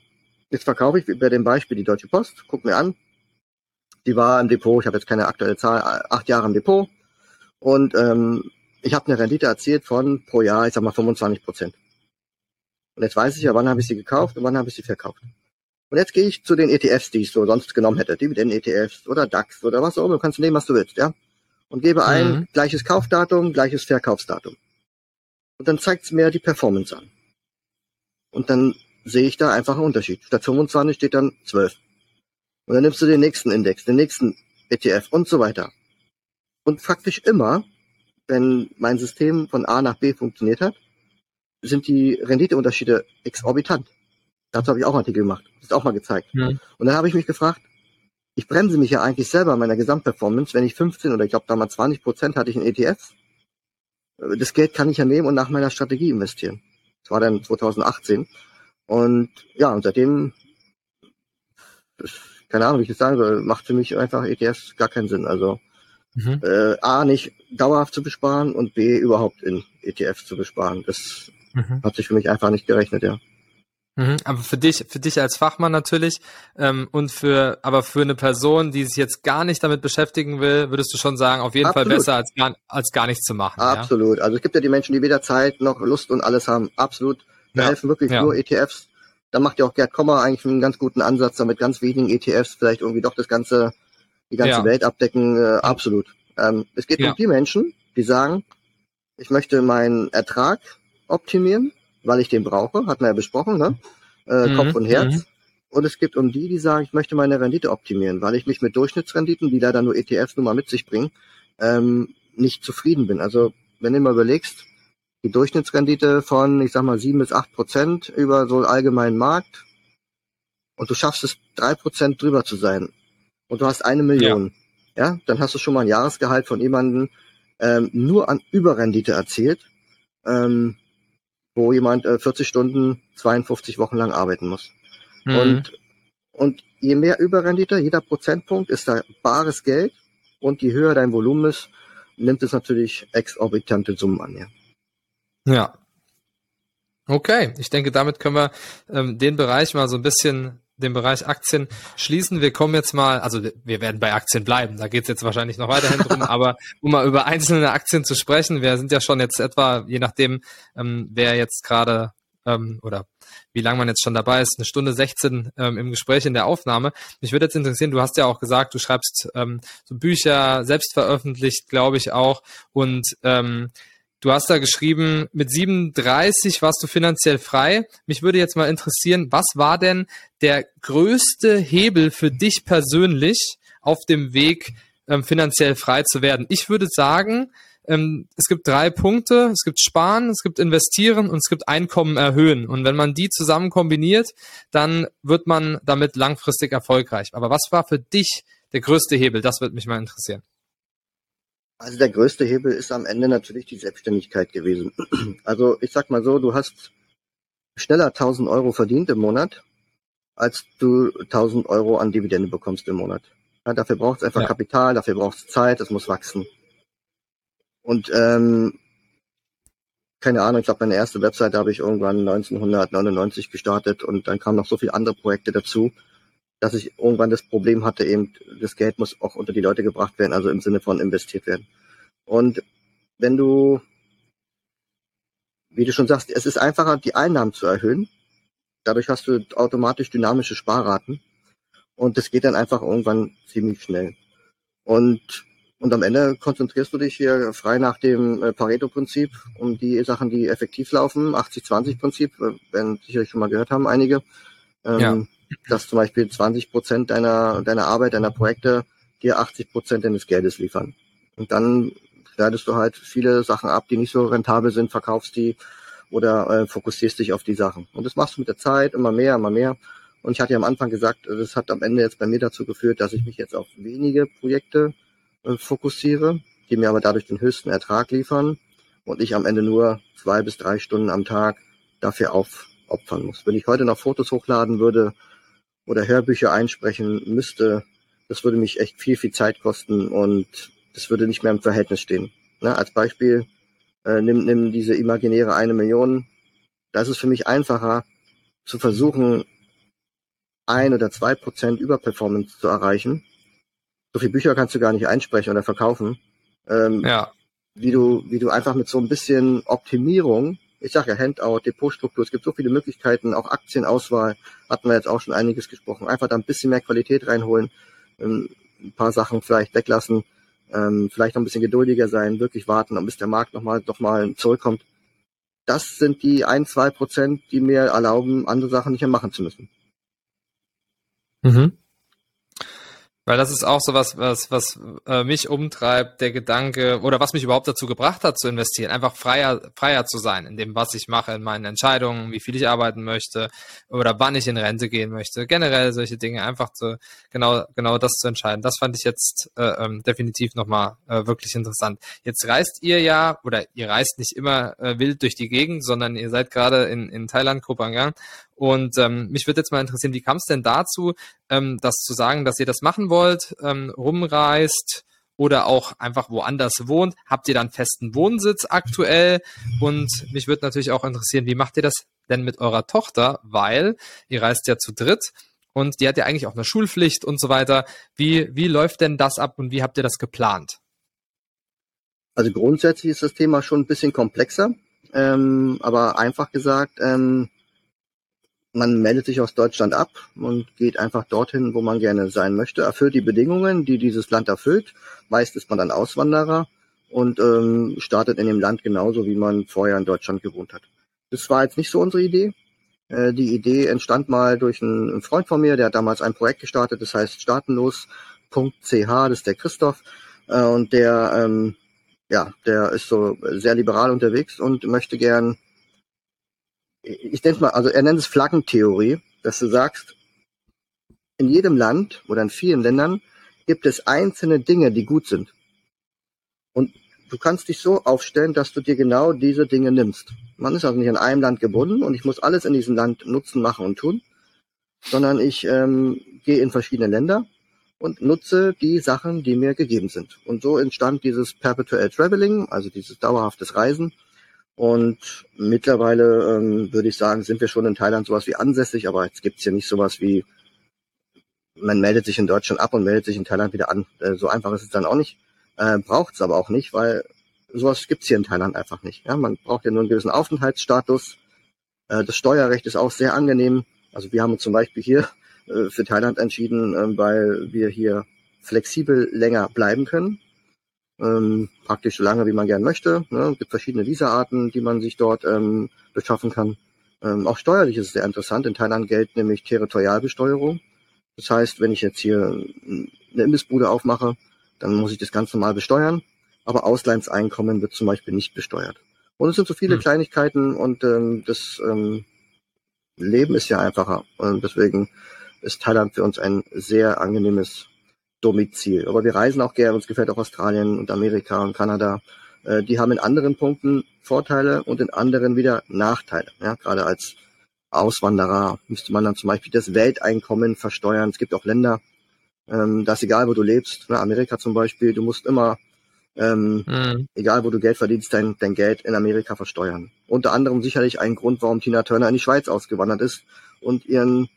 B: jetzt verkaufe ich bei dem Beispiel die Deutsche Post, guck mir an, die war im Depot, ich habe jetzt keine aktuelle Zahl, acht Jahre im Depot und ähm, ich habe eine Rendite erzielt von pro Jahr, ich sag mal 25 Prozent. Und jetzt weiß ich ja, wann habe ich sie gekauft und wann habe ich sie verkauft. Und jetzt gehe ich zu den ETFs, die ich so sonst genommen hätte, Dividenden-ETFs oder DAX oder was auch immer, du kannst nehmen, was du willst, ja. Und gebe ein mhm. gleiches Kaufdatum, gleiches Verkaufsdatum. Und dann zeigt es mir die Performance an. Und dann sehe ich da einfach einen Unterschied. Statt 25 steht dann 12. Und dann nimmst du den nächsten Index, den nächsten ETF und so weiter. Und faktisch immer, wenn mein System von A nach B funktioniert hat, sind die Renditeunterschiede exorbitant. Dazu habe ich auch einen Artikel gemacht. Das ist auch mal gezeigt. Ja. Und dann habe ich mich gefragt, ich bremse mich ja eigentlich selber in meiner Gesamtperformance, wenn ich 15 oder ich glaube damals 20 Prozent hatte ich in ETFs. Das Geld kann ich ja nehmen und nach meiner Strategie investieren. Das war dann 2018. Und ja, und seitdem keine Ahnung, wie ich das sagen soll, macht für mich einfach ETFs gar keinen Sinn. Also mhm. äh, A, nicht dauerhaft zu besparen und B, überhaupt in ETFs zu besparen. Das mhm. hat sich für mich einfach nicht gerechnet, ja.
A: Mhm, aber für dich, für dich als Fachmann natürlich ähm, und für, aber für eine Person, die sich jetzt gar nicht damit beschäftigen will, würdest du schon sagen, auf jeden Absolut. Fall besser als gar, als gar nichts zu machen.
B: Absolut. Ja? Also es gibt ja die Menschen, die weder Zeit noch Lust und alles haben. Absolut. Da ja. helfen wirklich ja. nur ETFs da macht ja auch Gerd Kommer eigentlich einen ganz guten Ansatz, damit ganz wenigen ETFs vielleicht irgendwie doch das ganze, die ganze. Welt abdecken. Äh, absolut. Ähm, es geht um die Menschen, die sagen, ich möchte meinen Ertrag optimieren, weil ich den brauche, hat man ja besprochen, ne? Äh, mhm. Kopf und Herz. Mhm. Und es gibt um die, die sagen, ich möchte meine Rendite optimieren, weil ich mich mit Durchschnittsrenditen, die leider nur ETFs nun mal mit sich bringen, ähm, nicht zufrieden bin. Also wenn du mal überlegst, die Durchschnittsrendite von, ich sag mal, sieben bis acht Prozent über so einen allgemeinen Markt und du schaffst es, drei Prozent drüber zu sein und du hast eine Million, ja. ja, dann hast du schon mal ein Jahresgehalt von jemandem ähm, nur an Überrendite erzielt, ähm, wo jemand äh, 40 Stunden 52 Wochen lang arbeiten muss. Mhm. Und, und je mehr Überrendite, jeder Prozentpunkt ist da bares Geld und je höher dein Volumen ist, nimmt es natürlich exorbitante Summen an. Ja.
A: Ja. Okay, ich denke, damit können wir ähm, den Bereich mal so ein bisschen den Bereich Aktien schließen. Wir kommen jetzt mal, also wir werden bei Aktien bleiben, da geht es jetzt wahrscheinlich noch weiterhin drum, aber um mal über einzelne Aktien zu sprechen, wir sind ja schon jetzt etwa, je nachdem, ähm, wer jetzt gerade ähm, oder wie lange man jetzt schon dabei ist, eine Stunde 16 ähm, im Gespräch in der Aufnahme. Mich würde jetzt interessieren, du hast ja auch gesagt, du schreibst ähm, so Bücher, selbst veröffentlicht, glaube ich auch. Und ähm, du hast da geschrieben, mit 37 warst du finanziell frei. Mich würde jetzt mal interessieren, was war denn der größte Hebel für dich persönlich auf dem Weg, ähm, finanziell frei zu werden? Ich würde sagen, ähm, es gibt drei Punkte. Es gibt Sparen, es gibt Investieren und es gibt Einkommen erhöhen. Und wenn man die zusammen kombiniert, dann wird man damit langfristig erfolgreich. Aber was war für dich der größte Hebel? Das würde mich mal interessieren.
B: Also der größte Hebel ist am Ende natürlich die Selbstständigkeit gewesen. Also ich sag mal so, du hast schneller 1000 Euro verdient im Monat, als du 1000 Euro an Dividende bekommst im Monat. Ja, dafür braucht es einfach ja. Kapital, dafür braucht es Zeit, es muss wachsen. Und ähm, keine Ahnung, ich glaube, meine erste Webseite habe ich irgendwann 1999 gestartet und dann kamen noch so viele andere Projekte dazu, dass ich irgendwann das Problem hatte, eben, das Geld muss auch unter die Leute gebracht werden, also im Sinne von investiert werden. Und wenn du, wie du schon sagst, es ist einfacher, die Einnahmen zu erhöhen. Dadurch hast du automatisch dynamische Sparraten. Und das geht dann einfach irgendwann ziemlich schnell. Und und am Ende konzentrierst du dich hier frei nach dem äh, Pareto-Prinzip um die Sachen, die effektiv laufen. 80-20-Prinzip, äh, werden sicherlich schon mal gehört haben einige. Ähm, ja. Dass zum Beispiel 20 Prozent deiner, deiner Arbeit, deiner Projekte dir 80 Prozent deines Geldes liefern. Und dann schneidest du halt viele Sachen ab, die nicht so rentabel sind, verkaufst die oder äh, fokussierst dich auf die Sachen. Und das machst du mit der Zeit immer mehr, immer mehr. Und ich hatte ja am Anfang gesagt, das hat am Ende jetzt bei mir dazu geführt, dass ich mich jetzt auf wenige Projekte äh, fokussiere, die mir aber dadurch den höchsten Ertrag liefern und ich am Ende nur zwei bis drei Stunden am Tag dafür aufopfern muss. Wenn ich heute noch Fotos hochladen würde oder Hörbücher einsprechen müsste, das würde mich echt viel, viel Zeit kosten und das würde nicht mehr im Verhältnis stehen. Ne, als Beispiel, äh, nimm, nimm diese imaginäre eine Million. Da ist es für mich einfacher zu versuchen, ein oder zwei Prozent Überperformance zu erreichen, so viele Bücher kannst du gar nicht einsprechen oder verkaufen. Ähm, ja. Wie du, wie du einfach mit so ein bisschen Optimierung, ich sag ja Handout, Depotstruktur, es gibt so viele Möglichkeiten, auch Aktienauswahl, hatten wir jetzt auch schon einiges gesprochen, einfach da ein bisschen mehr Qualität reinholen, ähm, ein paar Sachen vielleicht weglassen, ähm, vielleicht noch ein bisschen geduldiger sein, wirklich warten, bis der Markt nochmal noch mal zurückkommt. Das sind die ein, zwei Prozent, die mir erlauben, andere Sachen nicht mehr machen zu müssen.
A: Mhm. Weil das ist auch so was, was, was äh, mich umtreibt, der Gedanke, oder was mich überhaupt dazu gebracht hat zu investieren, einfach freier, freier zu sein in dem, was ich mache, in meinen Entscheidungen, wie viel ich arbeiten möchte oder wann ich in Rente gehen möchte. Generell solche Dinge, einfach zu, genau, genau das zu entscheiden. Das fand ich jetzt äh, ähm, definitiv nochmal äh, wirklich interessant. Jetzt reist ihr ja, oder ihr reist nicht immer äh, wild durch die Gegend, sondern ihr seid gerade in, in Thailand, Kopangan und ähm, mich würde jetzt mal interessieren, wie kam es denn dazu, ähm, das zu sagen, dass ihr das machen wollt, ähm, rumreist oder auch einfach woanders wohnt? Habt ihr dann festen Wohnsitz aktuell? Und mich würde natürlich auch interessieren, wie macht ihr das denn mit eurer Tochter? Weil ihr reist ja zu dritt und die hat ja eigentlich auch eine Schulpflicht und so weiter. Wie, wie läuft denn das ab und wie habt ihr das geplant?
B: Also grundsätzlich ist das Thema schon ein bisschen komplexer, ähm, aber einfach gesagt, ähm, man meldet sich aus Deutschland ab und geht einfach dorthin, wo man gerne sein möchte, erfüllt die Bedingungen, die dieses Land erfüllt. Meist ist man dann Auswanderer und ähm, startet in dem Land genauso, wie man vorher in Deutschland gewohnt hat. Das war jetzt nicht so unsere Idee. Äh, die Idee entstand mal durch einen, Freund von mir, der hat damals ein Projekt gestartet, das heißt startenlos.ch, das ist der Christoph, äh, und der, ähm, ja, der ist so sehr liberal unterwegs und möchte gern ich denke mal, also er nennt es Flaggentheorie, dass du sagst, in jedem Land oder in vielen Ländern gibt es einzelne Dinge, die gut sind. Und du kannst dich so aufstellen, dass du dir genau diese Dinge nimmst. Man ist also nicht an einem Land gebunden und ich muss alles in diesem Land nutzen, machen und tun, sondern ich ähm, gehe in verschiedene Länder und nutze die Sachen, die mir gegeben sind. Und so entstand dieses Perpetual Traveling, also dieses dauerhaftes Reisen, und mittlerweile ähm, würde ich sagen, sind wir schon in Thailand sowas wie ansässig, aber jetzt gibt's hier nicht sowas wie man meldet sich in Deutschland ab und meldet sich in Thailand wieder an. Äh, so einfach ist es dann auch nicht. Äh, braucht es aber auch nicht, weil sowas gibt's hier in Thailand einfach nicht. Ja, man braucht ja nur einen gewissen Aufenthaltsstatus. Äh, das Steuerrecht ist auch sehr angenehm. Also wir haben uns zum Beispiel hier äh, für Thailand entschieden, äh, weil wir hier flexibel länger bleiben können. Ähm, praktisch so lange, wie man gern möchte. Ne? Es gibt verschiedene Visaarten, die man sich dort ähm, beschaffen kann. Ähm, auch steuerlich ist es sehr interessant. In Thailand gilt nämlich Territorialbesteuerung. Das heißt, wenn ich jetzt hier eine Imbissbude aufmache, dann muss ich das ganz normal besteuern. Aber Auslandseinkommen wird zum Beispiel nicht besteuert. Und es sind so viele hm. Kleinigkeiten und ähm, das ähm, Leben ist ja einfacher. Und deswegen ist Thailand für uns ein sehr angenehmes Domizil. Aber wir reisen auch gerne. Uns gefällt auch Australien und Amerika und Kanada. Äh, die haben in anderen Punkten Vorteile und in anderen wieder Nachteile. Ja, gerade als Auswanderer müsste man dann zum Beispiel das Welteinkommen versteuern. Es gibt auch Länder, ähm, da ist egal, wo du lebst. Ne, Amerika zum Beispiel, du musst immer, ähm, mhm. egal wo du Geld verdienst, dein, dein Geld in Amerika versteuern. Unter anderem sicherlich ein Grund, warum Tina Turner in die Schweiz ausgewandert ist und ihren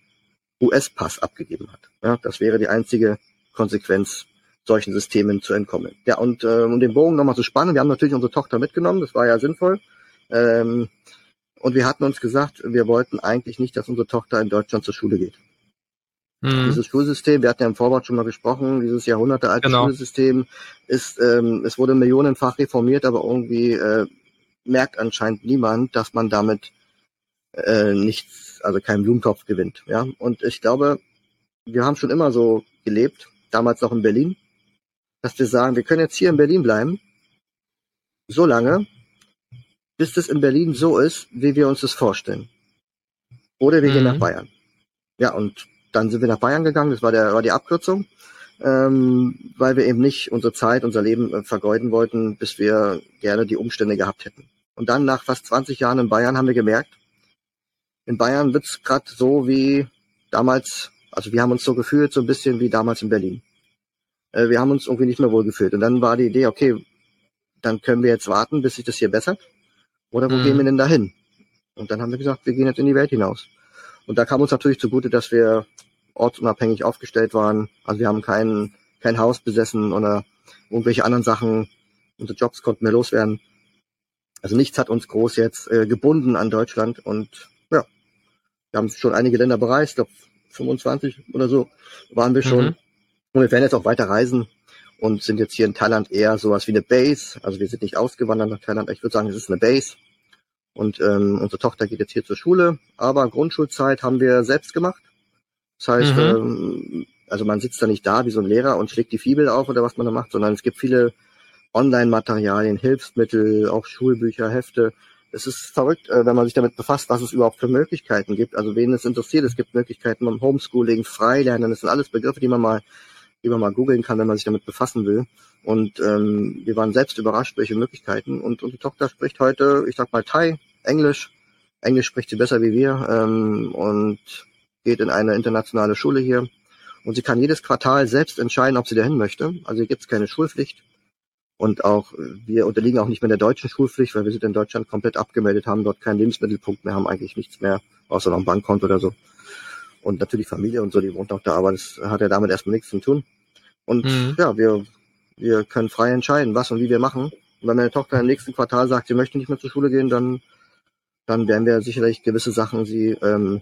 B: US-Pass abgegeben hat. Ja, das wäre die einzige Konsequenz, solchen Systemen zu entkommen. Ja, und äh, um den Bogen nochmal zu spannen, wir haben natürlich unsere Tochter mitgenommen, das war ja sinnvoll. Ähm, und wir hatten uns gesagt, wir wollten eigentlich nicht, dass unsere Tochter in Deutschland zur Schule geht. Mhm. Dieses Schulsystem, wir hatten ja im Vorwort schon mal gesprochen, dieses jahrhundertealte genau. Schulsystem ist, ähm, es wurde millionenfach reformiert, aber irgendwie äh, merkt anscheinend niemand, dass man damit äh, nichts, also keinen Blumentopf gewinnt. Ja, und ich glaube, wir haben schon immer so gelebt, damals noch in Berlin, dass wir sagen, wir können jetzt hier in Berlin bleiben, so lange, bis das in Berlin so ist, wie wir uns das vorstellen. Oder wir mhm. gehen nach Bayern. Ja, und dann sind wir nach Bayern gegangen, das war, der, war die Abkürzung, ähm, weil wir eben nicht unsere Zeit, unser Leben äh, vergeuden wollten, bis wir gerne die Umstände gehabt hätten. Und dann nach fast 20 Jahren in Bayern haben wir gemerkt, in Bayern wird's es gerade so wie damals, also wir haben uns so gefühlt, so ein bisschen wie damals in Berlin. Äh, wir haben uns irgendwie nicht mehr wohl gefühlt. Und dann war die Idee, okay, dann können wir jetzt warten, bis sich das hier bessert. Oder wo mhm. gehen wir denn da hin? Und dann haben wir gesagt, wir gehen jetzt in die Welt hinaus. Und da kam uns natürlich zugute, dass wir ortsunabhängig aufgestellt waren. Also wir haben kein, kein Haus besessen oder irgendwelche anderen Sachen. Unsere Jobs konnten wir loswerden. Also nichts hat uns groß jetzt äh, gebunden an Deutschland und ja, wir haben schon einige Länder bereist, ich glaube 25 oder so waren wir schon. Mhm. Und wir werden jetzt auch weiter reisen und sind jetzt hier in Thailand eher sowas wie eine Base. Also wir sind nicht ausgewandert nach Thailand, ich würde sagen, es ist eine Base. Und ähm, unsere Tochter geht jetzt hier zur Schule, aber Grundschulzeit haben wir selbst gemacht. Das heißt, mhm. ähm, also man sitzt da nicht da wie so ein Lehrer und schlägt die Fibel auf oder was man da macht, sondern es gibt viele Online-Materialien, Hilfsmittel, auch Schulbücher, Hefte. Es ist verrückt, äh, wenn man sich damit befasst, was es überhaupt für Möglichkeiten gibt. Also wen es interessiert, es gibt Möglichkeiten beim Homeschooling, Freilernen, das sind alles Begriffe, die man mal, die man mal googeln kann, wenn man sich damit befassen will. Und ähm, wir waren selbst überrascht, welche Möglichkeiten. Und unsere Tochter spricht heute, ich sag mal, Thai, Englisch. Englisch spricht sie besser wie wir ähm, und geht in eine internationale Schule hier. Und sie kann jedes Quartal selbst entscheiden, ob sie dahin möchte. Also hier gibt es keine Schulpflicht. Und auch wir unterliegen auch nicht mehr der deutschen Schulpflicht, weil wir sind in Deutschland komplett abgemeldet, haben dort keinen Lebensmittelpunkt mehr, haben eigentlich nichts mehr, außer noch ein Bankkonto oder so. Und natürlich Familie und so, die wohnt auch da, aber das hat ja damit erstmal nichts zu tun. Und mhm. ja, wir wir können frei entscheiden, was und wie wir machen. Und wenn meine Tochter im nächsten Quartal sagt, sie möchte nicht mehr zur Schule gehen, dann, dann werden wir sicherlich gewisse Sachen sie ähm,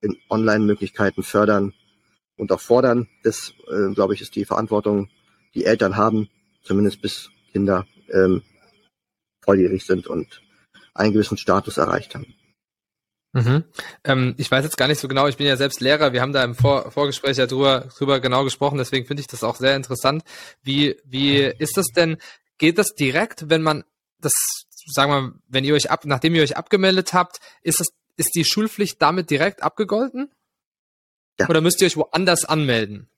B: in Online-Möglichkeiten fördern und auch fordern. Das, äh, glaube ich, ist die Verantwortung, die Eltern haben, zumindest bis Kinder ähm, volljährig sind und einen gewissen Status erreicht haben.
A: Mhm. Ähm, ich weiß jetzt gar nicht so genau, ich bin ja selbst Lehrer, wir haben da im Vor Vorgespräch ja drüber, drüber genau gesprochen, deswegen finde ich das auch sehr interessant. Wie, wie ist das denn, geht das direkt, wenn man das, sagen wir, wenn ihr euch ab, nachdem ihr euch abgemeldet habt, ist das, ist die Schulpflicht damit direkt abgegolten? Ja. Oder müsst ihr euch woanders anmelden?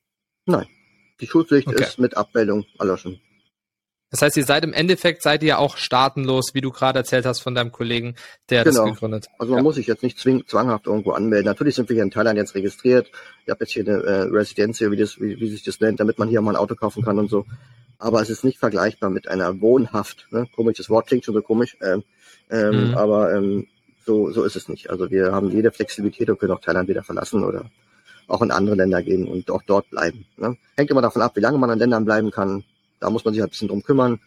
B: Nein. Die Schulpflicht okay. ist mit Abmeldung erloschen.
A: Das heißt, ihr seid im Endeffekt, seid ihr auch staatenlos, wie du gerade erzählt hast von deinem Kollegen, der genau. das gegründet hat.
B: Also man ja. muss sich jetzt nicht zwing, zwanghaft irgendwo anmelden. Natürlich sind wir hier in Thailand jetzt registriert. Ich habe jetzt hier eine äh, Residenz hier, wie, das, wie, wie sich das nennt, damit man hier mal ein Auto kaufen kann und so. Aber es ist nicht vergleichbar mit einer Wohnhaft. Ne? Komisches Wort klingt schon so komisch. Ähm, ähm, mhm. Aber ähm, so, so ist es nicht. Also wir haben jede Flexibilität und können auch Thailand wieder verlassen oder auch in andere Länder gehen und auch dort bleiben. Ne? Hängt immer davon ab, wie lange man in Ländern bleiben kann. Da muss man sich halt ein bisschen drum kümmern.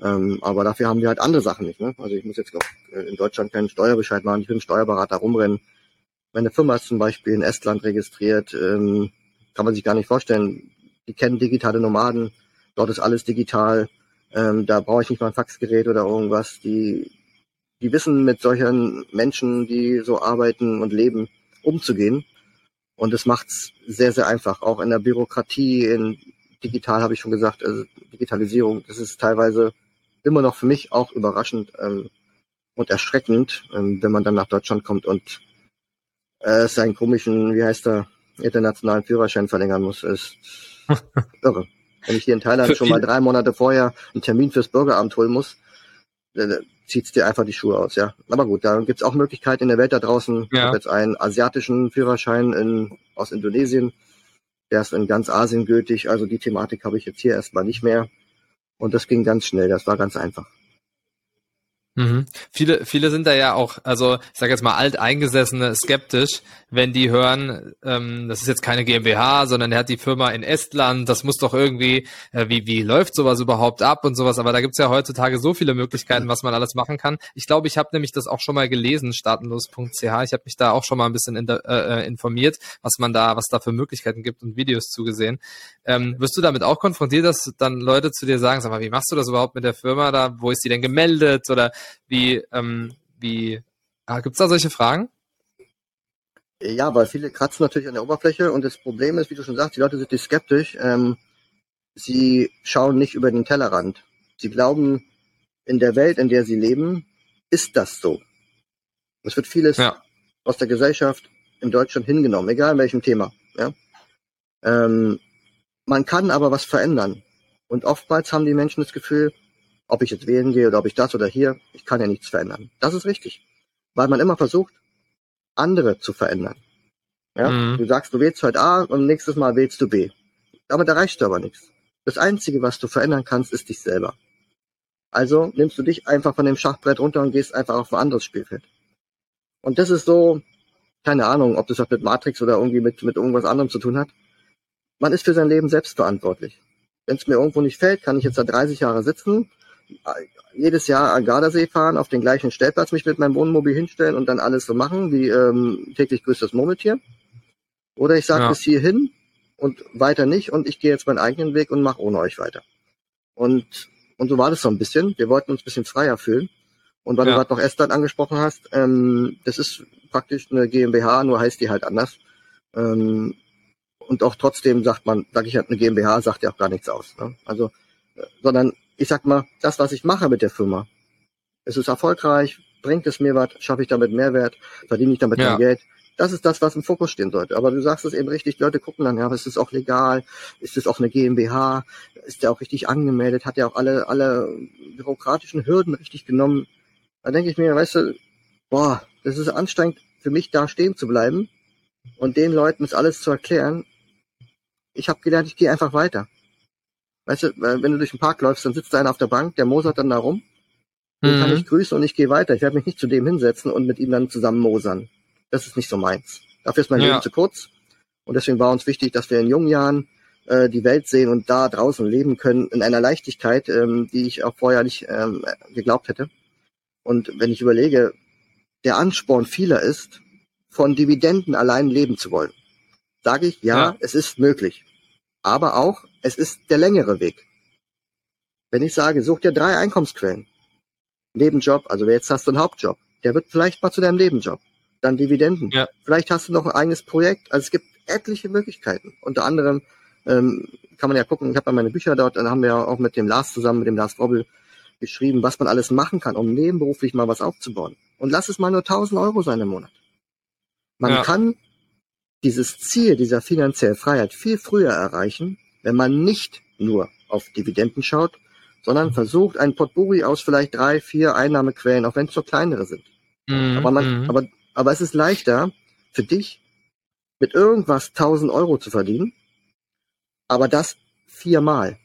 B: Ähm, aber dafür haben wir halt andere Sachen nicht. Ne? Also ich muss jetzt äh, in Deutschland keinen Steuerbescheid machen, ich einen Steuerberater rumrennen. Meine Firma ist zum Beispiel in Estland registriert, ähm, kann man sich gar nicht vorstellen. Die kennen digitale Nomaden, dort ist alles digital. Ähm, da brauche ich nicht mal ein Faxgerät oder irgendwas. Die, die wissen mit solchen Menschen, die so arbeiten und leben, umzugehen. Und es macht's sehr, sehr einfach. Auch in der Bürokratie, in digital habe ich schon gesagt, also Digitalisierung, das ist teilweise immer noch für mich auch überraschend ähm, und erschreckend, ähm, wenn man dann nach Deutschland kommt und äh, seinen komischen, wie heißt der, internationalen Führerschein verlängern muss, ist irre. Wenn ich hier in Thailand schon mal drei Monate vorher einen Termin fürs Bürgeramt holen muss, äh, zieht's dir einfach die Schuhe aus, ja. Aber gut, da gibt's auch Möglichkeiten in der Welt da draußen. Ja. Ich habe jetzt einen asiatischen Führerschein in, aus Indonesien. Der ist in ganz Asien gültig. Also die Thematik habe ich jetzt hier erstmal nicht mehr. Und das ging ganz schnell. Das war ganz einfach.
A: Mhm. Viele, viele sind da ja auch, also ich sage jetzt mal alteingesessene skeptisch, wenn die hören, ähm, das ist jetzt keine GmbH, sondern er hat die Firma in Estland, das muss doch irgendwie, äh, wie, wie läuft sowas überhaupt ab und sowas, aber da gibt's ja heutzutage so viele Möglichkeiten, was man alles machen kann. Ich glaube, ich habe nämlich das auch schon mal gelesen, staatenlos.ch, ich habe mich da auch schon mal ein bisschen in der, äh, informiert, was man da, was da für Möglichkeiten gibt und Videos zugesehen. Ähm, wirst du damit auch konfrontiert, dass dann Leute zu dir sagen, sag mal, wie machst du das überhaupt mit der Firma da, wo ist die denn gemeldet oder wie, ähm, wie, ah, gibt's da solche Fragen?
B: Ja, weil viele kratzen natürlich an der Oberfläche und das Problem ist, wie du schon sagst, die Leute sind nicht skeptisch. Ähm, sie schauen nicht über den Tellerrand. Sie glauben, in der Welt, in der sie leben, ist das so. Es wird vieles ja. aus der Gesellschaft in Deutschland hingenommen, egal in welchem Thema. Ja? Ähm, man kann aber was verändern. Und oftmals haben die Menschen das Gefühl, ob ich jetzt wählen gehe oder ob ich das oder hier, ich kann ja nichts verändern. Das ist richtig. Weil man immer versucht, andere zu verändern. Ja? Mhm. Du sagst, du wählst heute A und nächstes Mal wählst du B. Damit erreichst du aber nichts. Das Einzige, was du verändern kannst, ist dich selber. Also nimmst du dich einfach von dem Schachbrett runter und gehst einfach auf ein anderes Spielfeld. Und das ist so, keine Ahnung, ob das was mit Matrix oder irgendwie mit, mit irgendwas anderem zu tun hat. Man ist für sein Leben selbst verantwortlich. Wenn es mir irgendwo nicht fällt, kann ich jetzt da 30 Jahre sitzen jedes Jahr an Gardasee fahren, auf den gleichen Stellplatz mich mit meinem Wohnmobil hinstellen und dann alles so machen, wie ähm, täglich grüßt das Murmeltier. Oder ich sage ja. bis hierhin und weiter nicht und ich gehe jetzt meinen eigenen Weg und mache ohne euch weiter. Und, und so war das so ein bisschen. Wir wollten uns ein bisschen freier fühlen. Und weil ja. du gerade noch Estland angesprochen hast, ähm, das ist praktisch eine GmbH, nur heißt die halt anders. Ähm, und auch trotzdem sagt man, sage ich halt, eine GmbH sagt ja auch gar nichts aus. Ne? Also, äh, sondern ich sag mal, das, was ich mache mit der Firma, ist es erfolgreich, bringt es mir was, schaffe ich damit Mehrwert, verdiene ich damit ja. mehr Geld. Das ist das, was im Fokus stehen sollte. Aber du sagst es eben richtig, Leute gucken dann, ja, ist es auch legal? Ist es auch eine GmbH? Ist der auch richtig angemeldet? Hat der auch alle, alle bürokratischen Hürden richtig genommen? Da denke ich mir, weißt du, boah, das ist anstrengend für mich da stehen zu bleiben und den Leuten das alles zu erklären. Ich habe gelernt, ich gehe einfach weiter. Weißt du, wenn du durch den Park läufst, dann sitzt da einer auf der Bank, der mosert dann da rum. Den mhm. kann ich grüßen und ich gehe weiter. Ich werde mich nicht zu dem hinsetzen und mit ihm dann zusammen mosern. Das ist nicht so meins. Dafür ist mein ja. Leben zu kurz. Und deswegen war uns wichtig, dass wir in jungen Jahren äh, die Welt sehen und da draußen leben können in einer Leichtigkeit, ähm, die ich auch vorher nicht ähm, geglaubt hätte. Und wenn ich überlege, der Ansporn vieler ist, von Dividenden allein leben zu wollen, sage ich, ja, ja, es ist möglich. Aber auch, es ist der längere Weg. Wenn ich sage, such dir drei Einkommensquellen. Nebenjob, also jetzt hast du einen Hauptjob. Der wird vielleicht mal zu deinem Nebenjob. Dann Dividenden. Ja. Vielleicht hast du noch ein eigenes Projekt. Also es gibt etliche Möglichkeiten. Unter anderem ähm, kann man ja gucken, ich habe ja meine Bücher dort, dann haben wir ja auch mit dem Lars zusammen, mit dem Lars Robbel geschrieben, was man alles machen kann, um nebenberuflich mal was aufzubauen. Und lass es mal nur 1000 Euro sein im Monat. Man ja. kann dieses Ziel dieser finanziellen Freiheit viel früher erreichen, wenn man nicht nur auf Dividenden schaut, sondern versucht, ein Potpourri aus vielleicht drei, vier Einnahmequellen, auch wenn es so kleinere sind. Mhm. Aber, man, mhm. aber, aber es ist leichter für dich, mit irgendwas 1000 Euro zu verdienen, aber das viermal.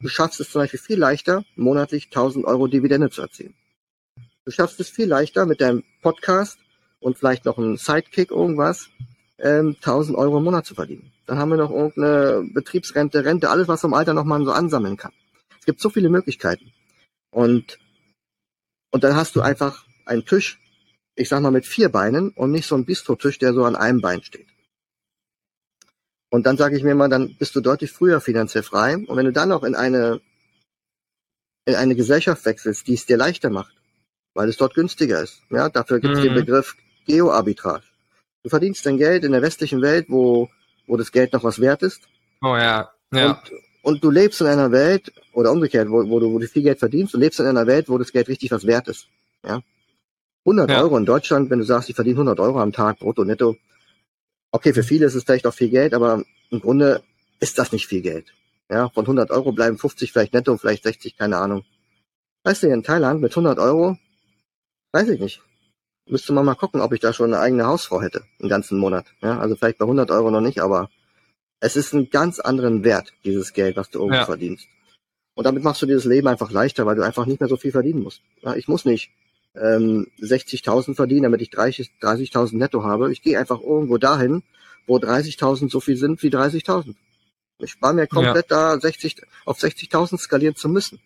B: Du schaffst es zum Beispiel viel leichter, monatlich 1000 Euro Dividende zu erzielen. Du schaffst es viel leichter mit deinem Podcast und vielleicht noch einem Sidekick irgendwas, ähm, 1000 Euro im Monat zu verdienen. Dann haben wir noch irgendeine Betriebsrente, Rente, alles, was im Alter noch mal so ansammeln kann. Es gibt so viele Möglichkeiten. Und, und dann hast du einfach einen Tisch, ich sag mal mit vier Beinen und nicht so ein Bistrotisch, der so an einem Bein steht. Und dann sage ich mir mal, dann bist du deutlich früher finanziell frei. Und wenn du dann noch in eine, in eine Gesellschaft wechselst, die es dir leichter macht, weil es dort günstiger ist. Ja, dafür gibt es mhm. den Begriff Geoarbitrage. Du verdienst dein Geld in der westlichen Welt, wo, wo das Geld noch was wert ist.
A: Oh ja. ja.
B: Und, und du lebst in einer Welt, oder umgekehrt, wo, wo, du, wo du viel Geld verdienst, du lebst in einer Welt, wo das Geld richtig was wert ist. Ja. 100 ja. Euro in Deutschland, wenn du sagst, ich verdiene 100 Euro am Tag, brutto, netto, Okay, für viele ist es vielleicht auch viel Geld, aber im Grunde ist das nicht viel Geld. Ja, von 100 Euro bleiben 50 vielleicht netto, vielleicht 60, keine Ahnung. Weißt du, in Thailand mit 100 Euro, weiß ich nicht. Müsste man mal gucken, ob ich da schon eine eigene Hausfrau hätte, einen ganzen Monat. Ja, also vielleicht bei 100 Euro noch nicht, aber es ist einen ganz anderen Wert, dieses Geld, was du irgendwo ja. verdienst. Und damit machst du dir das Leben einfach leichter, weil du einfach nicht mehr so viel verdienen musst. Ja, ich muss nicht ähm, 60.000 verdiene, damit ich 30.000 30 netto habe. Ich gehe einfach irgendwo dahin, wo 30.000 so viel sind wie 30.000. Ich spare mir komplett ja. da 60 auf 60.000 skalieren zu müssen.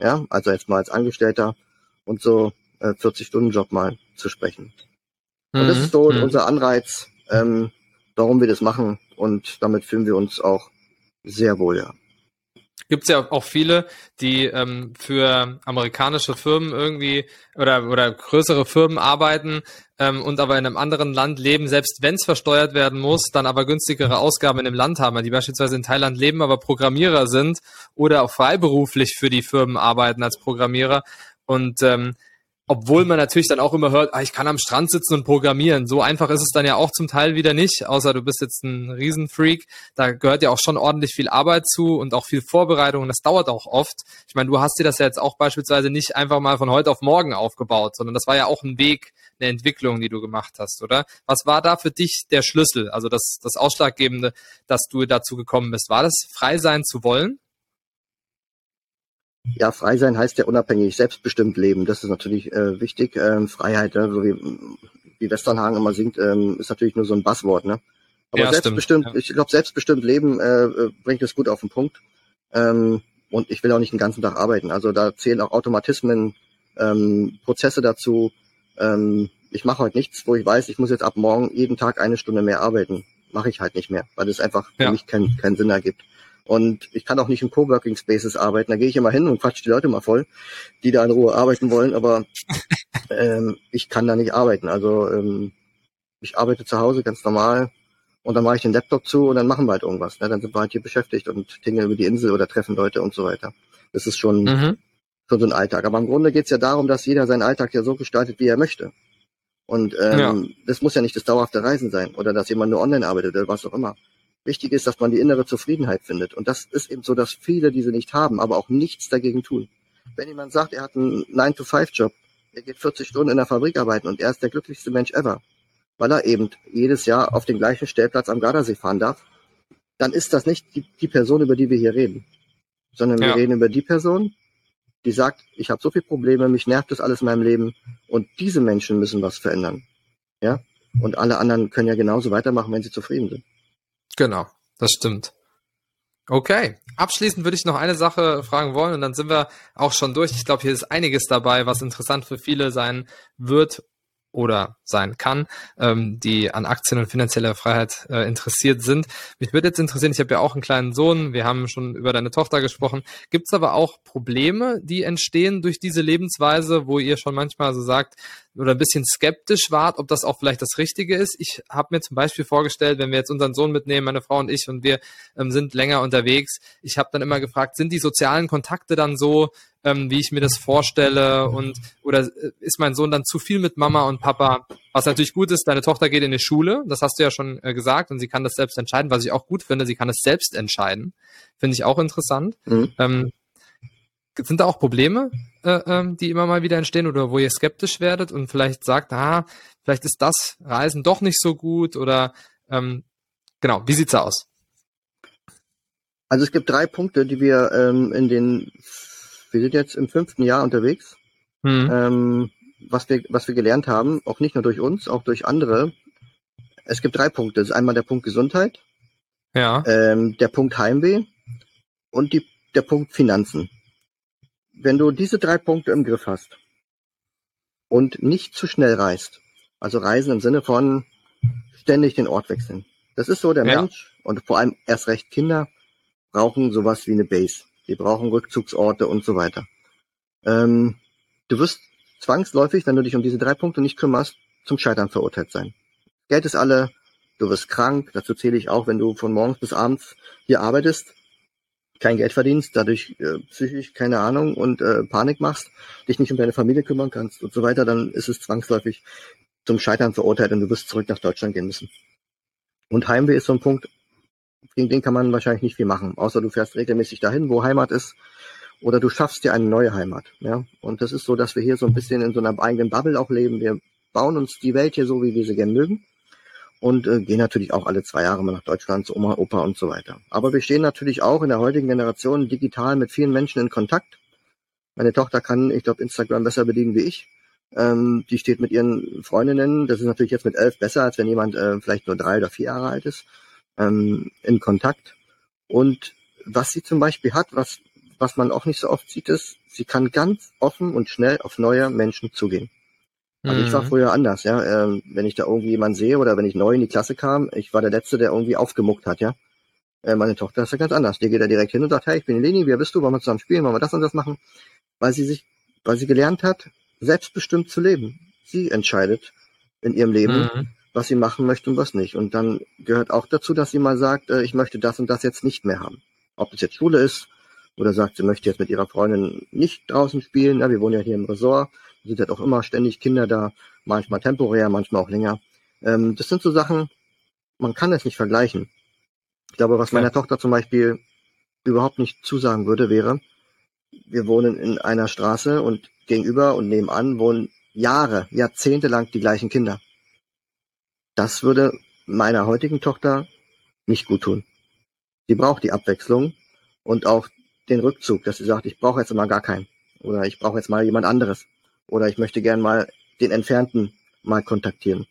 B: Ja, also jetzt mal als Angestellter und so äh, 40-Stunden-Job mal zu sprechen. Und das mhm. ist so mhm. unser Anreiz, ähm, warum wir das machen und damit fühlen wir uns auch sehr wohl, ja
A: gibt es ja auch viele, die ähm, für amerikanische Firmen irgendwie oder, oder größere Firmen arbeiten ähm, und aber in einem anderen Land leben, selbst wenn es versteuert werden muss, dann aber günstigere Ausgaben in dem Land haben, die beispielsweise in Thailand leben, aber Programmierer sind oder auch freiberuflich für die Firmen arbeiten als Programmierer. Und ähm, obwohl man natürlich dann auch immer hört, ah, ich kann am Strand sitzen und programmieren. So einfach ist es dann ja auch zum Teil wieder nicht, außer du bist jetzt ein Riesenfreak. Da gehört ja auch schon ordentlich viel Arbeit zu und auch viel Vorbereitung das dauert auch oft. Ich meine, du hast dir das ja jetzt auch beispielsweise nicht einfach mal von heute auf morgen aufgebaut, sondern das war ja auch ein Weg, eine Entwicklung, die du gemacht hast, oder? Was war da für dich der Schlüssel, also das, das Ausschlaggebende, dass du dazu gekommen bist? War das frei sein zu wollen?
B: Ja, frei sein heißt ja unabhängig, selbstbestimmt leben. Das ist natürlich äh, wichtig. Ähm, Freiheit, ne? so wie, wie Westernhagen immer singt, ähm, ist natürlich nur so ein Basswort. Ne? Aber ja, selbstbestimmt, ja. ich glaube, selbstbestimmt leben äh, bringt es gut auf den Punkt. Ähm, und ich will auch nicht den ganzen Tag arbeiten. Also da zählen auch Automatismen, ähm, Prozesse dazu. Ähm, ich mache heute nichts, wo ich weiß, ich muss jetzt ab morgen jeden Tag eine Stunde mehr arbeiten. Mache ich halt nicht mehr, weil es einfach für ja. mich keinen keinen Sinn ergibt. Und ich kann auch nicht in Coworking Spaces arbeiten. Da gehe ich immer hin und quatsch die Leute mal voll, die da in Ruhe arbeiten wollen, aber ähm, ich kann da nicht arbeiten. Also ähm, ich arbeite zu Hause ganz normal und dann mache ich den Laptop zu und dann machen wir halt irgendwas. Ne? Dann sind wir halt hier beschäftigt und tingeln über die Insel oder treffen Leute und so weiter. Das ist schon, mhm. schon so ein Alltag. Aber im Grunde geht es ja darum, dass jeder seinen Alltag ja so gestaltet, wie er möchte. Und ähm, ja. das muss ja nicht das dauerhafte Reisen sein oder dass jemand nur online arbeitet oder was auch immer. Wichtig ist, dass man die innere Zufriedenheit findet. Und das ist eben so, dass viele diese nicht haben, aber auch nichts dagegen tun. Wenn jemand sagt, er hat einen 9-to-5-Job, er geht 40 Stunden in der Fabrik arbeiten und er ist der glücklichste Mensch ever, weil er eben jedes Jahr auf den gleichen Stellplatz am Gardasee fahren darf, dann ist das nicht die, die Person, über die wir hier reden, sondern wir reden über die Person, die sagt, ich habe so viele Probleme, mich nervt das alles in meinem Leben und diese Menschen müssen was verändern. Ja? Und alle anderen können ja genauso weitermachen, wenn sie zufrieden sind.
A: Genau, das stimmt. Okay. Abschließend würde ich noch eine Sache fragen wollen und dann sind wir auch schon durch. Ich glaube, hier ist einiges dabei, was interessant für viele sein wird oder sein kann, ähm, die an Aktien und finanzieller Freiheit äh, interessiert sind. Mich würde jetzt interessieren, ich habe ja auch einen kleinen Sohn, wir haben schon über deine Tochter gesprochen. Gibt es aber auch Probleme, die entstehen durch diese Lebensweise, wo ihr schon manchmal so sagt, oder ein bisschen skeptisch wart, ob das auch vielleicht das Richtige ist. Ich habe mir zum Beispiel vorgestellt, wenn wir jetzt unseren Sohn mitnehmen, meine Frau und ich, und wir ähm, sind länger unterwegs, ich habe dann immer gefragt, sind die sozialen Kontakte dann so, ähm, wie ich mir das vorstelle und oder äh, ist mein Sohn dann zu viel mit Mama und Papa? Was natürlich gut ist, deine Tochter geht in die Schule, das hast du ja schon äh, gesagt und sie kann das selbst entscheiden, was ich auch gut finde, sie kann es selbst entscheiden, finde ich auch interessant. Mhm. Ähm, sind da auch Probleme, äh, ähm, die immer mal wieder entstehen oder wo ihr skeptisch werdet und vielleicht sagt, ah, vielleicht ist das Reisen doch nicht so gut oder ähm, genau, wie sieht's aus?
B: Also es gibt drei Punkte, die wir ähm, in den, wir sind jetzt im fünften Jahr unterwegs, mhm. ähm, was wir, was wir gelernt haben, auch nicht nur durch uns, auch durch andere, Es gibt drei Punkte. Das ist einmal der Punkt Gesundheit,
A: Ja.
B: ähm, der Punkt Heimweh und die, der Punkt Finanzen. Wenn du diese drei Punkte im Griff hast und nicht zu schnell reist, also reisen im Sinne von ständig den Ort wechseln. Das ist so, der
A: Ja.
B: Mensch und vor allem erst recht Kinder brauchen sowas wie eine Base. Die brauchen Rückzugsorte und so weiter. Ähm, du wirst zwangsläufig, wenn du dich um diese drei Punkte nicht kümmerst, zum Scheitern verurteilt sein. Geld ist alle, du wirst krank, dazu zähle ich auch, wenn du von morgens bis abends hier arbeitest, kein Geld verdienst, dadurch äh, psychisch keine Ahnung und äh, Panik machst, dich nicht um deine Familie kümmern kannst und so weiter, dann ist es zwangsläufig zum Scheitern verurteilt und du wirst zurück nach Deutschland gehen müssen. Und Heimweh ist so ein Punkt, gegen den kann man wahrscheinlich nicht viel machen, außer du fährst regelmäßig dahin, wo Heimat ist, oder du schaffst dir eine neue Heimat. Ja? Und das ist so, dass wir hier so ein bisschen in so einer eigenen Bubble auch leben. Wir bauen uns die Welt hier so, wie wir sie gerne mögen. Und äh, gehen natürlich auch alle zwei Jahre mal nach Deutschland zu Oma, Opa und so weiter. Aber wir stehen natürlich auch in der heutigen Generation digital mit vielen Menschen in Kontakt. Meine Tochter kann, ich glaube, Instagram besser bedienen wie ich. Ähm, die steht mit ihren Freundinnen, das ist natürlich jetzt mit elf besser, als wenn jemand äh, vielleicht nur drei oder vier Jahre alt ist, ähm, in Kontakt. Und was sie zum Beispiel hat, was, was man auch nicht so oft sieht, ist, sie kann ganz offen und schnell auf neue Menschen zugehen. Also ich war
A: Mhm.
B: früher anders, ja. Ähm, wenn ich da irgendwie jemanden sehe oder wenn ich neu in die Klasse kam, ich war der Letzte, der irgendwie aufgemuckt hat, ja. Äh, meine Tochter ist ja ganz anders. Die geht da direkt hin und sagt, hey, ich bin Leni, wer bist du? Wollen wir zusammen spielen? Wollen wir das und das machen? Weil sie sich, weil sie gelernt hat, selbstbestimmt zu leben. Sie entscheidet in ihrem Leben,
A: Mhm.
B: was sie machen möchte und was nicht. Und dann gehört auch dazu, dass sie mal sagt, äh, ich möchte das und das jetzt nicht mehr haben. Ob das jetzt Schule ist oder sagt, sie möchte jetzt mit ihrer Freundin nicht draußen spielen. Ja, wir wohnen ja hier im Resort. Es sind halt auch immer ständig Kinder da, manchmal temporär, manchmal auch länger. Ähm, das sind so Sachen, man kann es nicht vergleichen. Ich glaube, was
A: Ja.
B: meiner Tochter zum Beispiel überhaupt nicht zusagen würde, wäre, wir wohnen in einer Straße und gegenüber und nebenan wohnen Jahre, Jahrzehnte lang die gleichen Kinder. Das würde meiner heutigen Tochter nicht gut tun. Sie braucht die Abwechslung und auch den Rückzug, dass sie sagt, ich brauche jetzt mal gar keinen. Oder ich brauche jetzt mal jemand anderes. Oder ich möchte gern mal den Entfernten mal kontaktieren.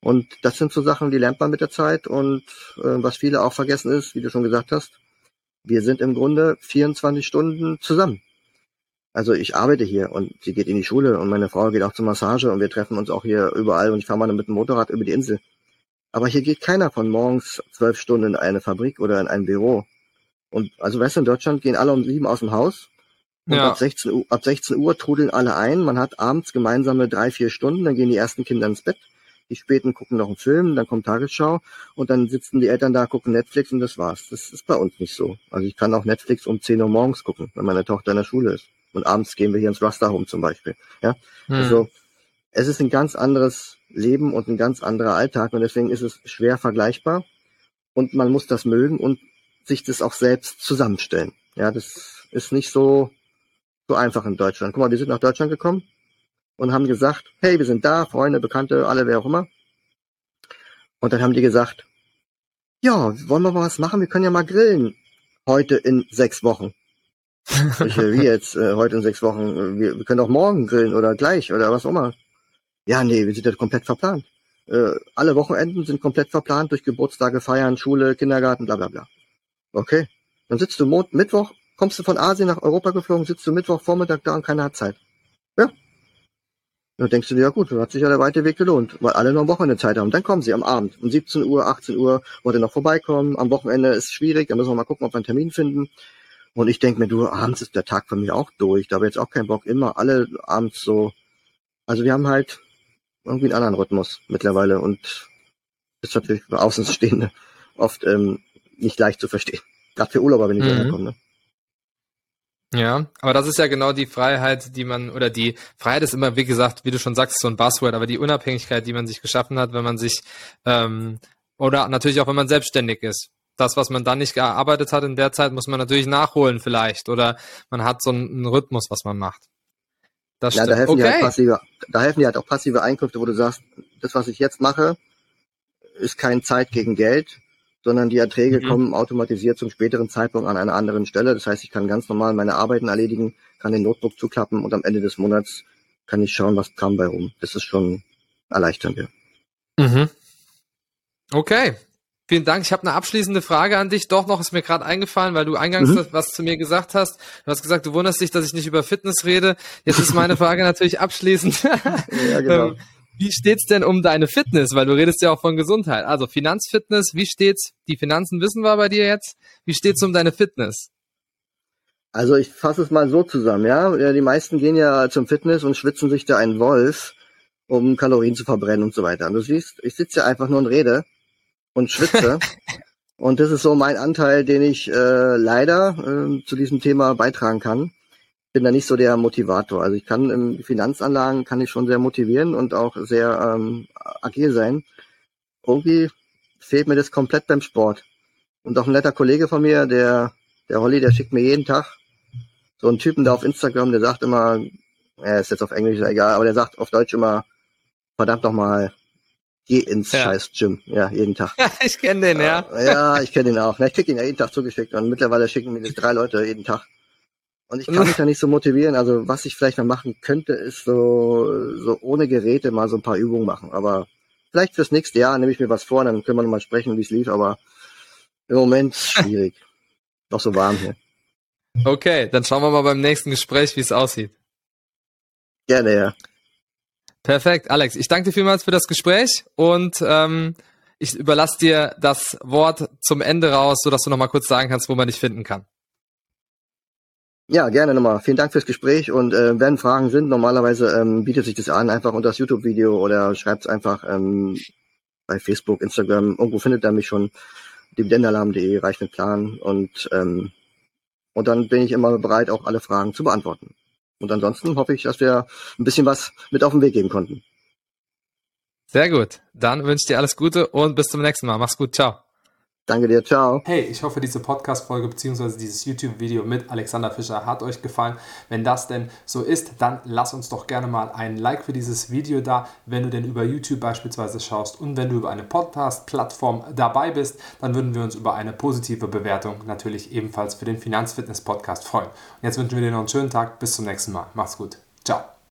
B: Und das sind so Sachen, die lernt man mit der Zeit. Und äh, was viele auch vergessen ist, wie du schon gesagt hast, wir sind im Grunde 24 Stunden zusammen. Also ich arbeite hier und sie geht in die Schule und meine Frau geht auch zur Massage und wir treffen uns auch hier überall und ich fahre mal mit dem Motorrad über die Insel. Aber hier geht keiner von morgens zwölf Stunden in eine Fabrik oder in ein Büro. Und also weißt du, in Deutschland gehen alle um sieben aus dem Haus und
A: Ja.
B: ab 16 Uhr, ab 16 Uhr trudeln alle ein. Man hat abends gemeinsame drei, vier Stunden, dann gehen die ersten Kinder ins Bett. Die späten gucken noch einen Film, dann kommt Tagesschau und dann sitzen die Eltern da, gucken Netflix und das war's. Das ist bei uns nicht so. Also ich kann auch Netflix um 10 Uhr morgens gucken, wenn meine Tochter in der Schule ist. Und abends gehen wir hier ins Raster Home zum Beispiel. Ja,
A: Mhm.
B: also es ist ein ganz anderes Leben und ein ganz anderer Alltag und deswegen ist es schwer vergleichbar und man muss das mögen und sich das auch selbst zusammenstellen. Ja, das ist nicht so so einfach in Deutschland. Guck mal, die sind nach Deutschland gekommen und haben gesagt, hey, wir sind da, Freunde, Bekannte, alle, wer auch immer. Und dann haben die gesagt, ja, wollen wir mal was machen? Wir können ja mal grillen. Heute in sechs Wochen. Ich, wie jetzt, äh, heute in sechs Wochen? Wir, wir können auch morgen grillen oder gleich oder was auch immer. Ja, nee, wir sind ja komplett verplant. Äh, alle Wochenenden sind komplett verplant durch Geburtstage, Feiern, Schule, Kindergarten, bla bla bla. Okay. Dann sitzt du Mittwoch, kommst du von Asien nach Europa geflogen, sitzt du Mittwoch Vormittag da und keiner hat Zeit. Ja. Dann denkst du dir, ja gut, dann hat sich ja der weite Weg gelohnt, weil alle noch am Wochenende Zeit haben. Dann kommen sie am Abend um 17 Uhr, 18 Uhr, wollt ihr noch vorbeikommen. Am Wochenende ist schwierig, da müssen wir mal gucken, ob wir einen Termin finden. Und ich denk mir, du, abends ist der Tag für mich auch durch. Da habe ich jetzt auch keinen Bock, immer alle abends so. Also wir haben halt irgendwie einen anderen Rhythmus mittlerweile und ist natürlich für Außenstehende oft ähm, nicht leicht zu verstehen. Gerade für Urlauber, wenn die
A: Mhm.
B: hierher kommen. Ne?
A: Ja, aber das ist ja genau die Freiheit, die man, oder die Freiheit ist immer, wie gesagt, wie du schon sagst, so ein Buzzword, aber die Unabhängigkeit, die man sich geschaffen hat, wenn man sich, ähm, oder natürlich auch, wenn man selbstständig ist. Das, was man dann nicht gearbeitet hat in der Zeit, muss man natürlich nachholen vielleicht, oder man hat so einen, Rhythmus, was man macht. Das
B: Ja, da helfen dir halt
A: Okay.
B: passive, da helfen dir halt auch passive Einkünfte, wo du sagst, das, was ich jetzt mache, ist kein Zeit gegen Geld, sondern die Erträge
A: Mhm.
B: kommen automatisiert zum späteren Zeitpunkt an einer anderen Stelle. Das heißt, ich kann ganz normal meine Arbeiten erledigen, kann den Notebook zuklappen und am Ende des Monats kann ich schauen, was kam bei rum. Das ist schon erleichternd, ja.
A: Mhm. Okay. Vielen Dank. Ich habe eine abschließende Frage an dich. Doch noch ist mir gerade eingefallen, weil du eingangs mhm. was zu mir gesagt hast. Du hast gesagt, du wunderst dich, dass ich nicht über Fitness rede. Jetzt ist meine Frage natürlich abschließend. ja, genau. Wie steht's denn um deine Fitness? Weil du redest ja auch von Gesundheit. Also Finanzfitness, wie steht's? Die Finanzen wissen wir bei dir jetzt. Wie steht's um deine Fitness?
B: Also ich fasse es mal so zusammen, ja. Die meisten gehen ja zum Fitness und schwitzen sich da einen Wolf, um Kalorien zu verbrennen und so weiter. Und du siehst, ich sitze ja einfach nur und rede und schwitze. und das ist so mein Anteil, den ich äh, leider äh, zu diesem Thema beitragen kann bin da nicht so der Motivator. Also ich kann in Finanzanlagen kann ich schon sehr motivieren und auch sehr ähm, agil sein. Irgendwie fehlt mir das komplett beim Sport. Und auch ein netter Kollege von mir, der, der Holly, der schickt mir jeden Tag so einen Typen da auf Instagram, der sagt immer, er ist jetzt auf Englisch egal, aber der sagt auf Deutsch immer, verdammt nochmal, geh ins ja. scheiß Gym. Ja, jeden Tag.
A: Ja, ich kenne den, ja.
B: Ja, ich kenne den auch. ich krieg ihn ja jeden Tag zugeschickt und mittlerweile schicken mir das drei Leute jeden Tag. Und ich kann mich da nicht so motivieren. Also was ich vielleicht noch machen könnte, ist so, so ohne Geräte mal so ein paar Übungen machen. Aber vielleicht fürs nächste Jahr nehme ich mir was vor, dann können wir nochmal sprechen, wie es lief. Aber im Moment schwierig. noch so warm hier.
A: Okay, dann schauen wir mal beim nächsten Gespräch, wie es aussieht.
B: Gerne, ja.
A: Perfekt, Alex. Ich danke dir vielmals für das Gespräch und ähm, ich überlasse dir das Wort zum Ende raus, sodass du nochmal kurz sagen kannst, wo man dich finden kann.
B: Ja, gerne nochmal. Vielen Dank fürs Gespräch und äh, wenn Fragen sind, normalerweise ähm, bietet sich das an, einfach unter das YouTube-Video oder schreibt es einfach ähm, bei Facebook, Instagram, irgendwo findet er mich schon, dividendenalarm.de, reicht mit Plan und ähm, und dann bin ich immer bereit, auch alle Fragen zu beantworten. Und ansonsten hoffe ich, dass wir ein bisschen was mit auf den Weg geben konnten.
A: Sehr gut. Dann wünsche ich dir alles Gute und bis zum nächsten Mal. Mach's gut. Ciao.
B: Danke dir, ciao.
A: Hey, ich hoffe, diese Podcast-Folge bzw. dieses YouTube-Video mit Alexander Fischer hat euch gefallen. Wenn das denn so ist, dann lass uns doch gerne mal ein Like für dieses Video da, wenn du denn über YouTube beispielsweise schaust und wenn du über eine Podcast-Plattform dabei bist, dann würden wir uns über eine positive Bewertung natürlich ebenfalls für den Finanzfitness-Podcast freuen. Und jetzt wünschen wir dir noch einen schönen Tag. Bis zum nächsten Mal. Mach's gut. Ciao.